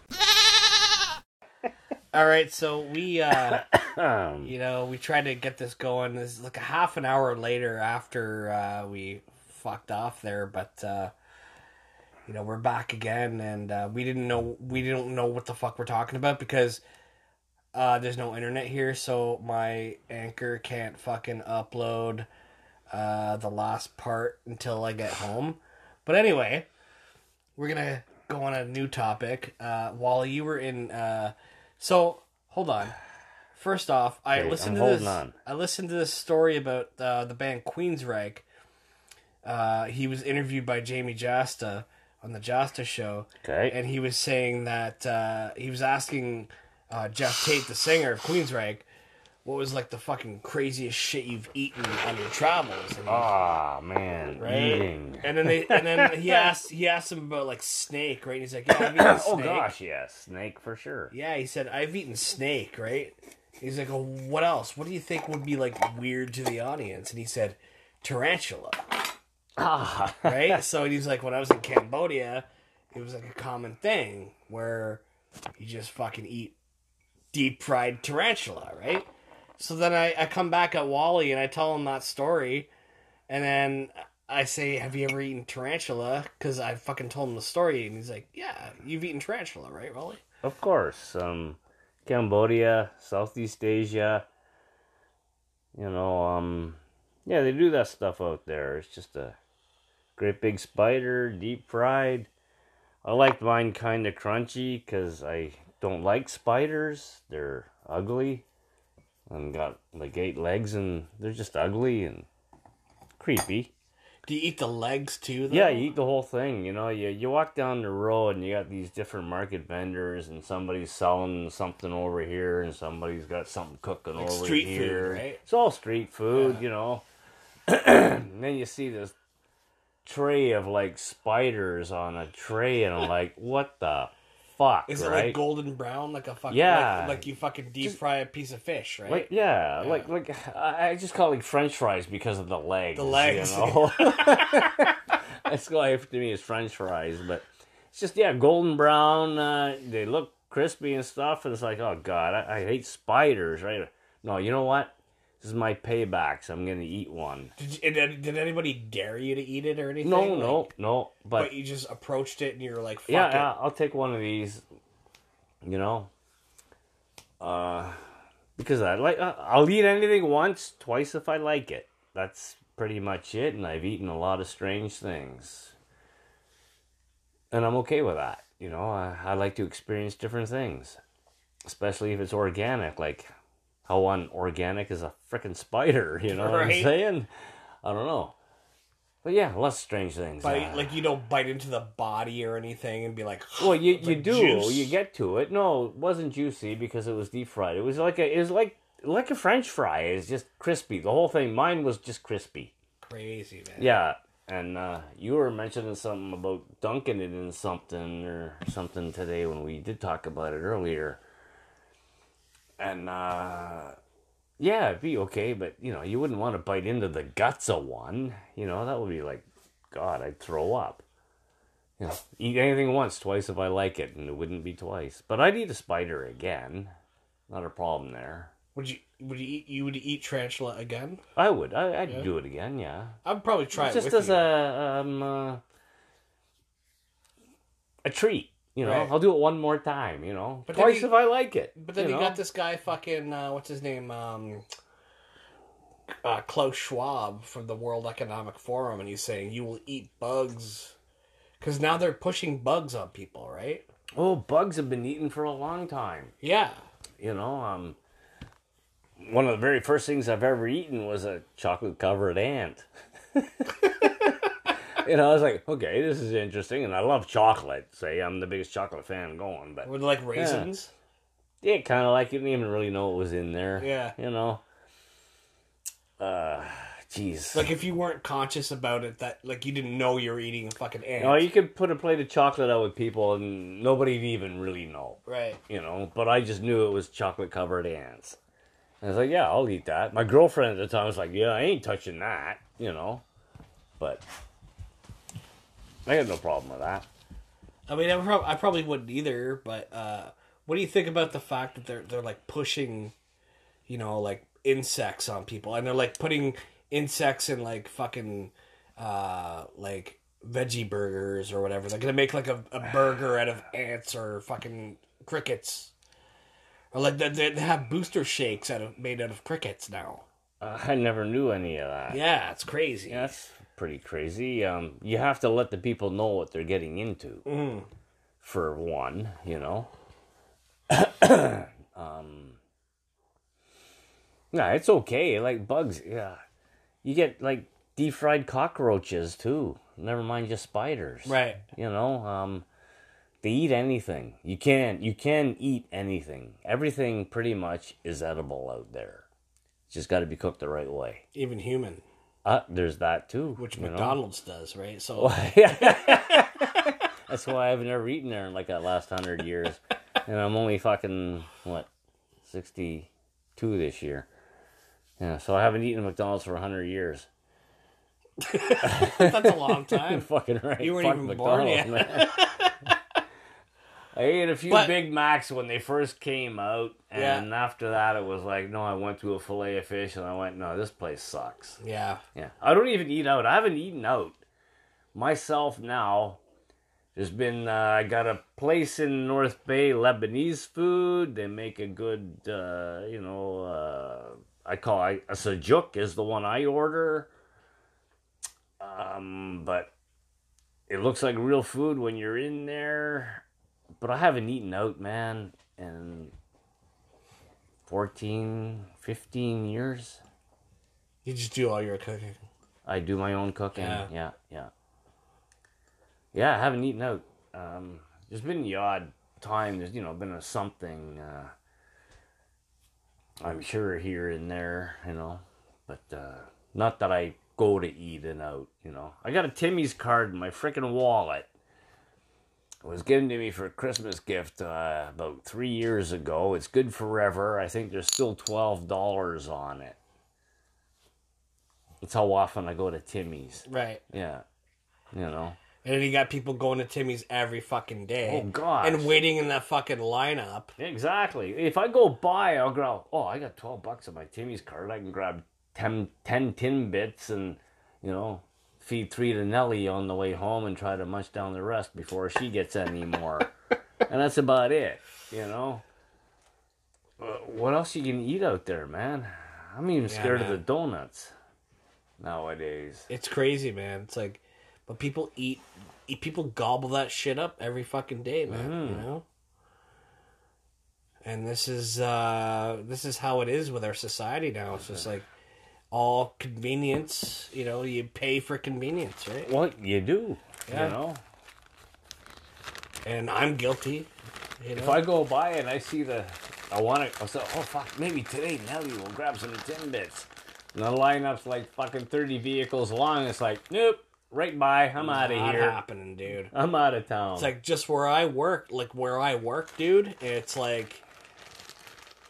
All right, so we, uh, *coughs* you know, we tried to get this going. This is like a half an hour later after uh, we fucked off there, but uh, you know we're back again, and uh, we didn't know we didn't know what the fuck we're talking about because uh, there's no internet here, so my anchor can't fucking upload uh, the last part until I get home. But anyway, we're gonna go on a new topic. Uh, Wally, you were in. Uh, so hold on. First off, I Okay, listened I'm to this. holding on. I listened to this story about uh, the band Queensryche. Uh, he was interviewed by Jamey Jasta on the Jasta show, okay. and he was saying that uh, he was asking uh, Geoff Tate, the singer of Queensryche, what was like the fucking craziest shit you've eaten on your travels. Ah man, right? eating. And then they and then he *laughs* asked he asked him about like snake, right? And he's like, Yeah, I've eaten *coughs* snake. oh gosh, yes, snake for sure. Yeah, he said, I've eaten snake, right? He's like, well, what else? What do you think would be like weird to the audience? And he said, tarantula, Ah, *laughs* right? so he's like, when I was in Cambodia, it was like a common thing where you just fucking eat deep fried tarantula, right? So then I, I come back at Wally and I tell him that story, and then I say, "Have you ever eaten tarantula?" Because I fucking told him the story, and he's like, "Yeah, you've eaten tarantula, right, Wally?" Of course. Um, Cambodia, Southeast Asia. You know, um, yeah, they do that stuff out there. It's just a great big spider, deep fried. I like mine kind of crunchy because I don't like spiders. They're ugly and got like eight legs and they're just ugly and creepy. Do you eat the legs too? Though? Yeah, you eat the whole thing. You know, you you walk down the road and you got these different market vendors, and somebody's selling something over here, and somebody's got something cooking Like over street food, here. right? It's all street food, Yeah. you know. *clears throat* and then you see this tray of like spiders on a tray, and I'm like, what the fuck, Is right? it like golden brown, like a fucking Yeah. like, like you fucking deep fry a piece of fish, right? Like yeah, Yeah. like like I I just call it like French fries because of the legs. The legs. you know. *laughs* *laughs* That's why to me is French fries, but it's just yeah, golden brown. Uh, they look crispy and stuff, and it's like oh god, I, I hate spiders. Right? No, you know what? This is my payback, so I'm gonna eat one. did, you, did did anybody dare you to eat it or anything? No, Like, no, no. But, But you just approached it and you were like, Fuck yeah, it. yeah, I'll take one of these. You know, uh, because I like uh, I'll eat anything once, twice if I like it. That's pretty much it, and I've eaten a lot of strange things, and I'm okay with that. You know, I, I like to experience different things, especially if it's organic. Like how unorganic is a freaking spider? *laughs* You know what I'm saying? I don't know. But yeah, of strange things. Bite, Uh, like you don't bite into the body or anything and be like, well, you *sighs* you do. juice. You get to it. No, it wasn't juicy because it was deep fried. It was like a it was like like a French fry. It's just crispy. The whole thing. Mine was just crispy. crazy, man. Yeah. And uh, you were mentioning something about dunking it in something or something today when we did talk about it earlier. And uh, yeah, it'd be okay, but you know, you wouldn't want to bite into the guts of one. You know, that would be like, God, I'd throw up. You know, eat anything once, twice if I like it, and it wouldn't be twice. But I'd eat a spider again. Not a problem there. Would you would you eat you would eat tarantula again? I would. I, I'd Yeah? do it again. Yeah. I'd probably try it just as you. a um uh, a treat. You know, Right. I'll do it one more time. You know, But twice you- if I like it. But then you, know? got this guy fucking uh, what's his name? Um, uh, Klaus Schwab from the World Economic Forum, and he's saying you will eat bugs because now they're pushing bugs on people, right? Oh, bugs have been eaten for a long time. Yeah, You know, um, one of the very first things I've ever eaten was a chocolate covered ant. *laughs* you know, I was like, okay, this is interesting, and I love chocolate. Say, I'm the biggest chocolate fan going, but with like raisins. yeah, kind of like you didn't even really know what was in there. Yeah. you know. Uh, jeez. Like if you weren't conscious about it, that like you didn't know you were eating a fucking ant. know, you could put a plate of chocolate out with people and nobody'd even really know. right. you know, but I just knew it was chocolate covered ants. And I was like, yeah, I'll eat that. My girlfriend at the time was like, yeah, I ain't touching that, you know. But I had no problem with that. I mean, I, prob- I probably wouldn't either. But uh, what do you think about the fact that they're they're like pushing, you know, like insects on people, and they're like putting insects in like fucking, uh, like veggie burgers or whatever. They're gonna make like a, a burger out of ants or fucking crickets, or like they, they have booster shakes out of made out of crickets now. Uh, I never knew any of that. Yeah, it's crazy. That's pretty crazy. Um, you have to let the people know what they're getting into, Mm. for one, you know. *coughs* um, yeah, it's okay. Like bugs, yeah. You get like deep fried cockroaches too. Never mind just spiders. Right. You know, um, they eat anything. You can you can eat anything. Everything pretty much is edible out there. It's just got to be cooked the right way. Even human, Uh, there's that too. which you know? McDonald's does, right? So *laughs* That's why I've never eaten there in like the last hundred years, and I'm only fucking what sixty two this year. Yeah, so I haven't eaten at McDonald's for hundred years. *laughs* that's a long *laughs* time. fucking right. You weren't Fuck even born yet. I ate a few But- Big Macs when they first came out, Yeah. and after that, it was like, no, I went to a fillet of fish, and I went, no, this place sucks. Yeah. Yeah, I don't even eat out. I haven't eaten out myself now. There's been uh, I got a place in North Bay, Lebanese food. They make a good, uh, you know, uh, I call I, a sajuk is the one I order. Um, but it looks like real food when you're in there. But I haven't eaten out, man, in 14, 15 years. You just do all your cooking. I do my own cooking. Yeah. Yeah, yeah. Yeah, I haven't eaten out. Um, there's been the odd time. There's you know been a something. Uh, I'm sure here and there, you know, but uh, not that I go to eat and out. You know, I got a Timmy's card in my freaking wallet. It was given to me for a Christmas gift uh, about three years ago. It's good forever. I think there's still twelve dollars on it. That's how often I go to Timmy's. Right. Yeah. You know. And then you got people going to Timmy's every fucking day. Oh, gosh. And waiting in that fucking lineup. Exactly. If I go by, I'll grab, oh, I got 12 bucks on my Timmy's card. I can grab 10, 10 Timbits and, you know, feed three to Nellie on the way home and try to munch down the rest before she gets any more. *laughs* and that's about it, you know. Uh, what else you can eat out there, man? I'm even scared man. of the donuts nowadays. It's crazy, man. It's like, but people eat, eat people gobble that shit up every fucking day, man. Mm-hmm. You know. And this is uh this is how it is with our society now. It's just like all convenience. You know, you pay for convenience, right? Well, you do, Yeah. you know. And I'm guilty. You know? If I go by and I see the, I want to, I say, oh fuck, maybe today Nelly will grab some Timbits. And the lineup's like fucking 30 vehicles long. It's like, nope, right by. I'm out of Not here. happening, dude. I'm out of town. It's like just where I work, like where I work, dude. It's like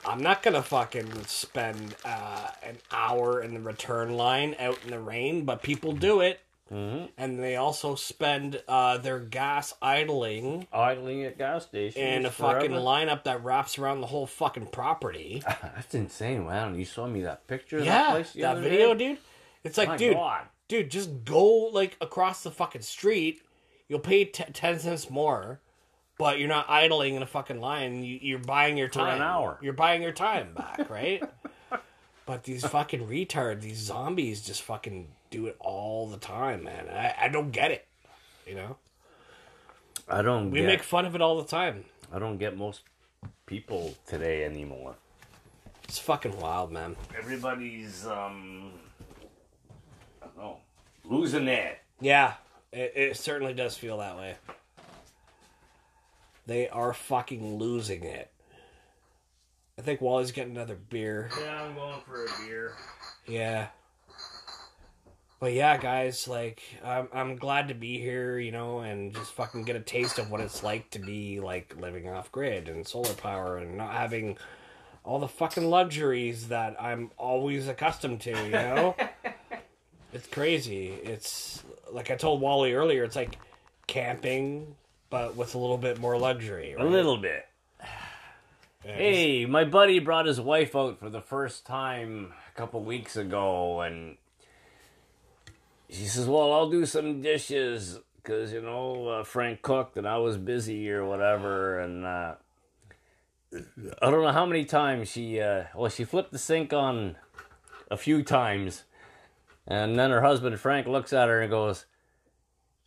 I'm not gonna fucking spend uh, an hour in the return line out in the rain, but people do it, Mhm. and they also spend uh, their gas idling idling at gas stations. in a forever. fucking lineup that wraps around the whole fucking property. *laughs* That's insane. Wow, you saw me that picture of that yeah, place the that video, day? dude. It's like, My dude, God. dude, just go like across the fucking street. You'll pay t- ten cents more, but you're not idling in a fucking line. You, you're buying your time. an time. hour. You're buying your time back, right? *laughs* but these fucking retards, these zombies, just fucking do it all the time, man. I, I don't get it. You know, I don't we get, make fun of it all the time. I don't get most people today anymore. It's fucking wild, man. Everybody's, um, I don't know, losing it. Yeah, it, it certainly does feel that way. They are fucking losing it. I think Wally's getting another beer. Yeah, I'm going for a beer. Yeah. But yeah, guys, like I'm I'm glad to be here, you know, and just fucking get a taste of what it's like to be like living off grid and solar power and not having all the fucking luxuries that I'm always accustomed to, you know? *laughs* it's crazy. It's like I told Wally earlier, it's like camping but with a little bit more luxury. A little bit. Yeah, Hey, my buddy brought his wife out for the first time a couple weeks ago, and she says, "Well, I'll do some dishes because you know uh, Frank cooked and I was busy or whatever." And uh, I don't know how many times she, uh, well, she flipped the sink on a few times, and then her husband Frank looks at her and goes.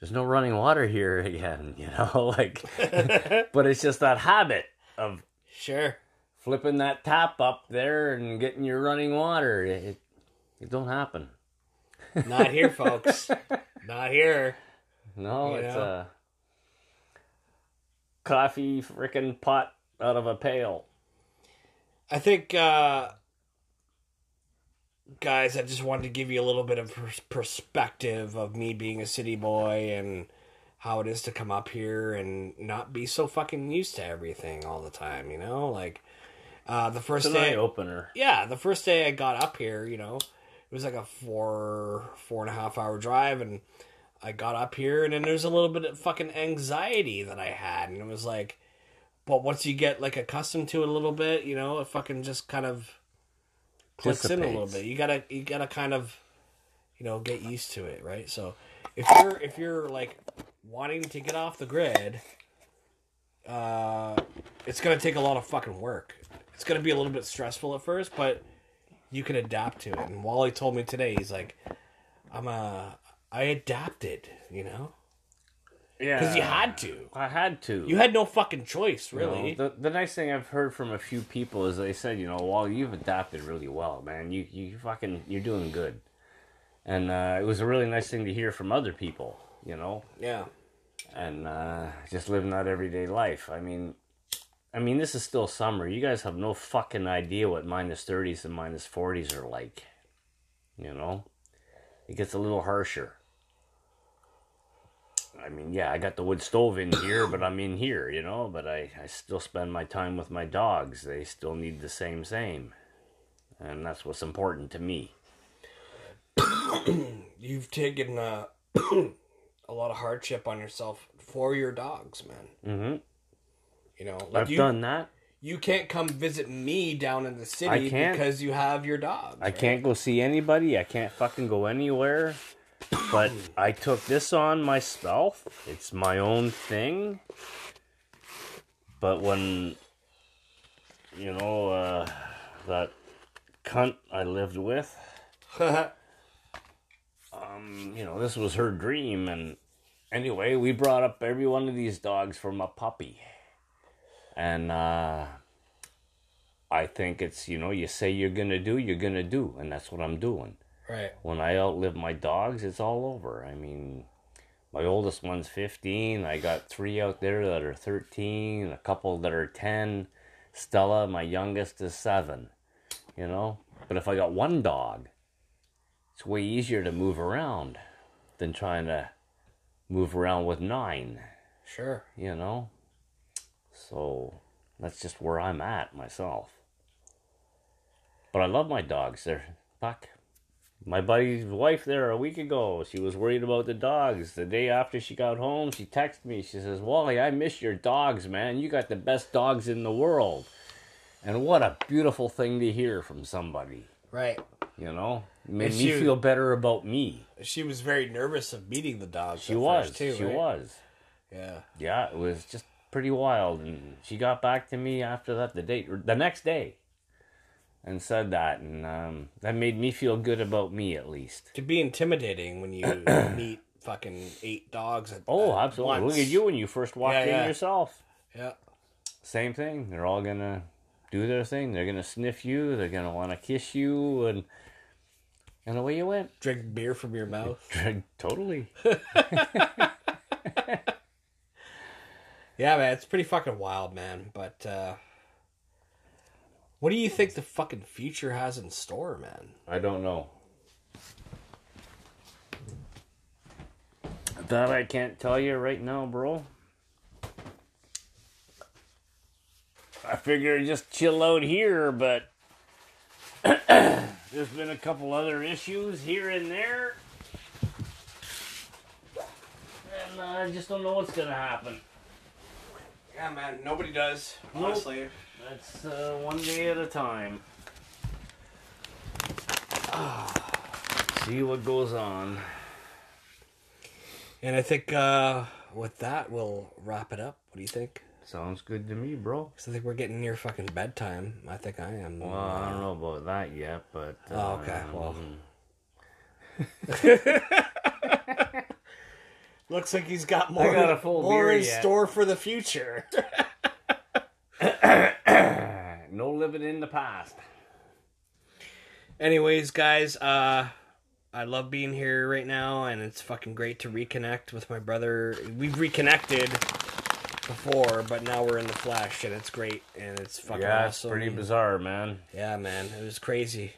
There's no running water here *laughs* again, you know, *laughs* like, *laughs* but it's just that habit of Sure. flipping that tap up there and getting your running water. It, it don't happen. Not here, folks. Not here. No, You it's know? a coffee frickin' pot out of a pail. I think, uh, guys, I just wanted to give you a little bit of pers- perspective of me being a city boy and how it is to come up here and not be so fucking used to everything all the time, you know? Like, uh, the first It's an day. opener. Yeah, the first day I got up here, you know, it was like a four, four and a half hour drive, and I got up here, and then there's a little bit of fucking anxiety that I had, and it was like, but once you get like accustomed to it a little bit, you know, it fucking just kind of clicks in a little bit. You gotta, you gotta kind of, you know, get used to it, right? So, if you're if you're like wanting to get off the grid, uh, it's gonna take a lot of fucking work. It's gonna be a little bit stressful at first, but you can adapt to it. And Wally told me today, he's like, "I'm a, I adapted, you know, Yeah. because you had to. I had to. You had no fucking choice, You know, really. the, the nice thing I've heard from a few people is they said, you know, well, you've adapted really well, man. You you fucking you're doing good. And uh, it was a really nice thing to hear from other people, you know. yeah, and uh, just living that everyday life. I mean, I mean, this is still summer. You guys have no fucking idea what minus minus thirties and minus minus forties are like. You know, it gets a little harsher. I mean, yeah, I got the wood stove in here, but I'm in here, you know. But I, I still spend my time with my dogs. They still need the same, same, and that's what's important to me. *coughs* you've taken uh, *coughs* a lot of hardship on yourself for your dogs, man. hmm You know, like I've you, done that. you can't come visit me down in the city because you have your dogs. I right? can't go see anybody. I can't fucking go anywhere. But I took this on myself. It's my own thing. But when, you know, uh, that cunt I lived with, *laughs* um, you know, this was her dream. And anyway, we brought up every one of these dogs from a puppy. And, uh, I think it's, you know, you say you're going to do, you're going to do. And that's what I'm doing right. when I outlive my dogs, it's all over. I mean, my oldest one's 15. I got three out there that are 13, a couple that are 10. Stella, my youngest, is seven. You know? But if I got one dog, it's way easier to move around than trying to move around with nine, Sure. you know? So that's just where I'm at myself. But I love my dogs. They're fuck. My buddy's wife there a week ago, she was worried about the dogs. The day after she got home, she texted me. She says, Wally, I miss your dogs, man. You got the best dogs in the world. And what a beautiful thing to hear from somebody, Right. you know? It made And me she- feel better about me. She was very nervous of meeting the dogs. She was. too. she right? was. Yeah. Yeah, it was just pretty wild. And she got back to me after that, the date, the next day, and said that. And um, that made me feel good about me, at least. To be intimidating when you *clears throat* meet fucking eight dogs at Oh, at absolutely. once. Look at you when you first walked Yeah, in yeah. yourself. Yeah. Same thing. They're all to do their thing. They're to sniff you. They're to want to kiss you. And, and away you went. Drink beer from your mouth. *laughs* Drink totally. *laughs* *laughs* Yeah, man, it's pretty fucking wild, man. But uh what do you think the fucking future has in store, man? I don't know. That I can't tell you right now, bro. I figure just chill out here, but *clears throat* there's been a couple other issues here and there. And uh, I just don't know what's gonna happen. Yeah, man. Nobody does. Nope. That's uh, one day at a time. *sighs* See what goes on. And I think uh, with that, we'll wrap it up. What do you think? Sounds good to me, bro. 'Cause I think we're getting near fucking bedtime. I think I am. Well, I don't know about that yet, but. Oh, okay, well. um, *laughs* Looks like he's got more, got a full more in yet. store for the future. *laughs* no living in the past. Anyways, guys, uh, I love being here right now, and it's fucking great to reconnect with my brother. We've reconnected before, but now we're in the flesh, and it's great, and it's fucking Yeah, awesome. pretty bizarre, man. Yeah, man, it was crazy.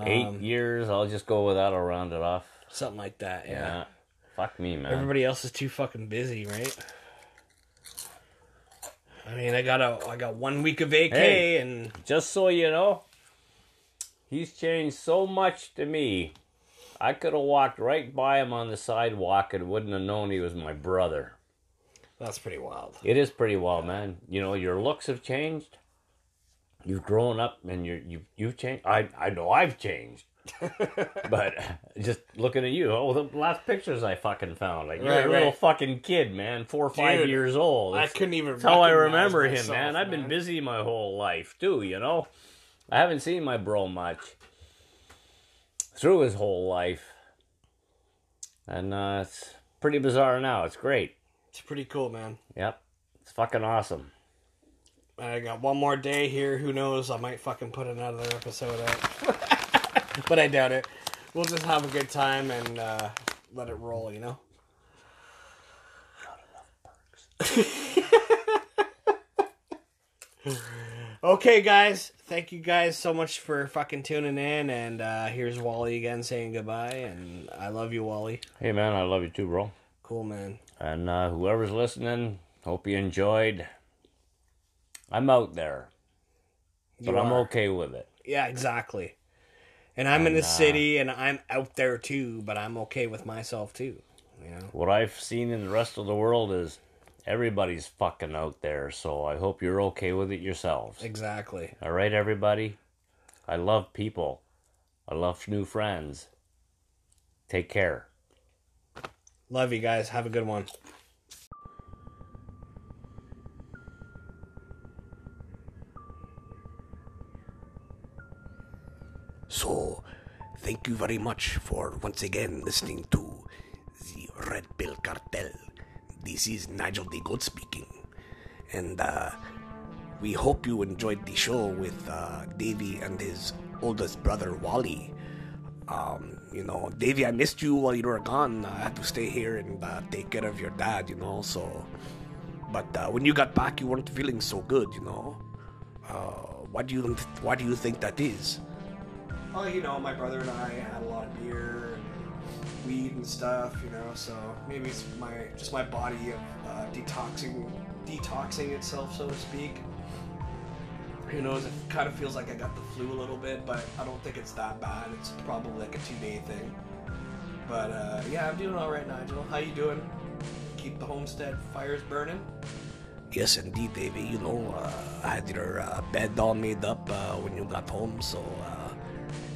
Eight Um, years, I'll just go with that. I'll round it off. something like that. Yeah. Yeah. Fuck me, man. Everybody else is too fucking busy, right? I mean, I got a, I got one week of vacay, Hey. and Just so you know, he's changed so much to me. I could have walked right by him on the sidewalk and wouldn't have known he was my brother. that's pretty wild. It is pretty wild, man. You know, your looks have changed. You've grown up and you're you've you've changed. I I know I've changed. But just looking at you, oh, the last pictures I fucking found, like you're Right, a little right. fucking kid, man, four or five Dude, years old. I couldn't even. That's how I remember him, myself, man. I've been busy my whole life too, you know. I haven't seen my bro much through his whole life, and uh, it's pretty bizarre now. It's great. It's pretty cool, man. Yep, it's fucking awesome. I got one more day here. Who knows? I might fucking put another episode out. *laughs* *laughs* but I doubt it. We'll just have a good time and uh, let it roll, you know? *laughs* okay, guys. Thank you guys so much for fucking tuning in. And uh, here's Wally again saying goodbye. And I love you, Wally. Hey, man, I love you too, bro. Cool, man. And uh, whoever's listening, hope you enjoyed. I'm out there, but You I'm are. okay with it. Yeah, exactly. And I'm in the uh, city and I'm out there too, but I'm okay with myself too. You know? What I've seen in the rest of the world is everybody's fucking out there, so I hope you're okay with it yourselves. Exactly. All right, everybody? I love people. I love new friends. Take care. Love you guys. Have a good one. So, thank you very much for once again listening to the Red Pill Cartel. This is Nigel the Goat speaking. And uh, we hope you enjoyed the show with uh, Davey and his oldest brother, Wally. Um, you know, Davey, I missed you while you were gone. I had to stay here and uh, take care of your dad, you know, so. But uh, when you got back, you weren't feeling so good, you know. Uh, why do you why do you think that is? Well, you know, my brother and I had a lot of beer and weed and stuff, you know, so maybe it's my just my body of uh, detoxing detoxing itself, so to speak. Who knows? It kind of feels like I got the flu a little bit, but I don't think it's that bad. It's probably like a two day thing. But uh, yeah, I'm doing all right, Nigel. How you doing? Keep the homestead fires burning. Yes, indeed, Davey. You know, uh, I had your uh, bed all made up uh, when you got home, so uh,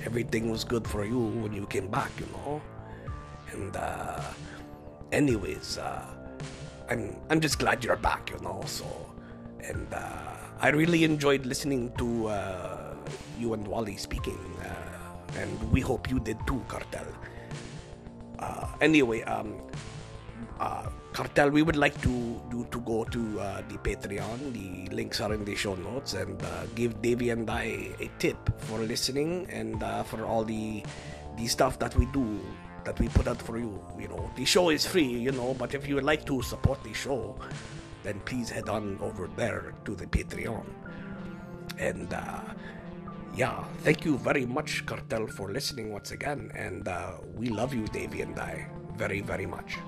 everything was good for you when you came back, you know. And uh, anyways, uh, I'm I'm just glad you're back, you know. So, and uh, I really enjoyed listening to uh, you and Wally speaking, uh, and we hope you did too, Cartel. Uh, anyway, um, uh, Cartel, we would like to do to go to uh, the Patreon. The links are in the show notes, and uh, give Davey and I a tip for listening and uh, for all the the stuff that we do that we put out for you. You know, the show is free, you know, but if you would like to support the show, then please head on over there to the Patreon. And uh, yeah, thank you very much, Cartel, for listening once again. And uh, we love you, Davey and I, very, very much.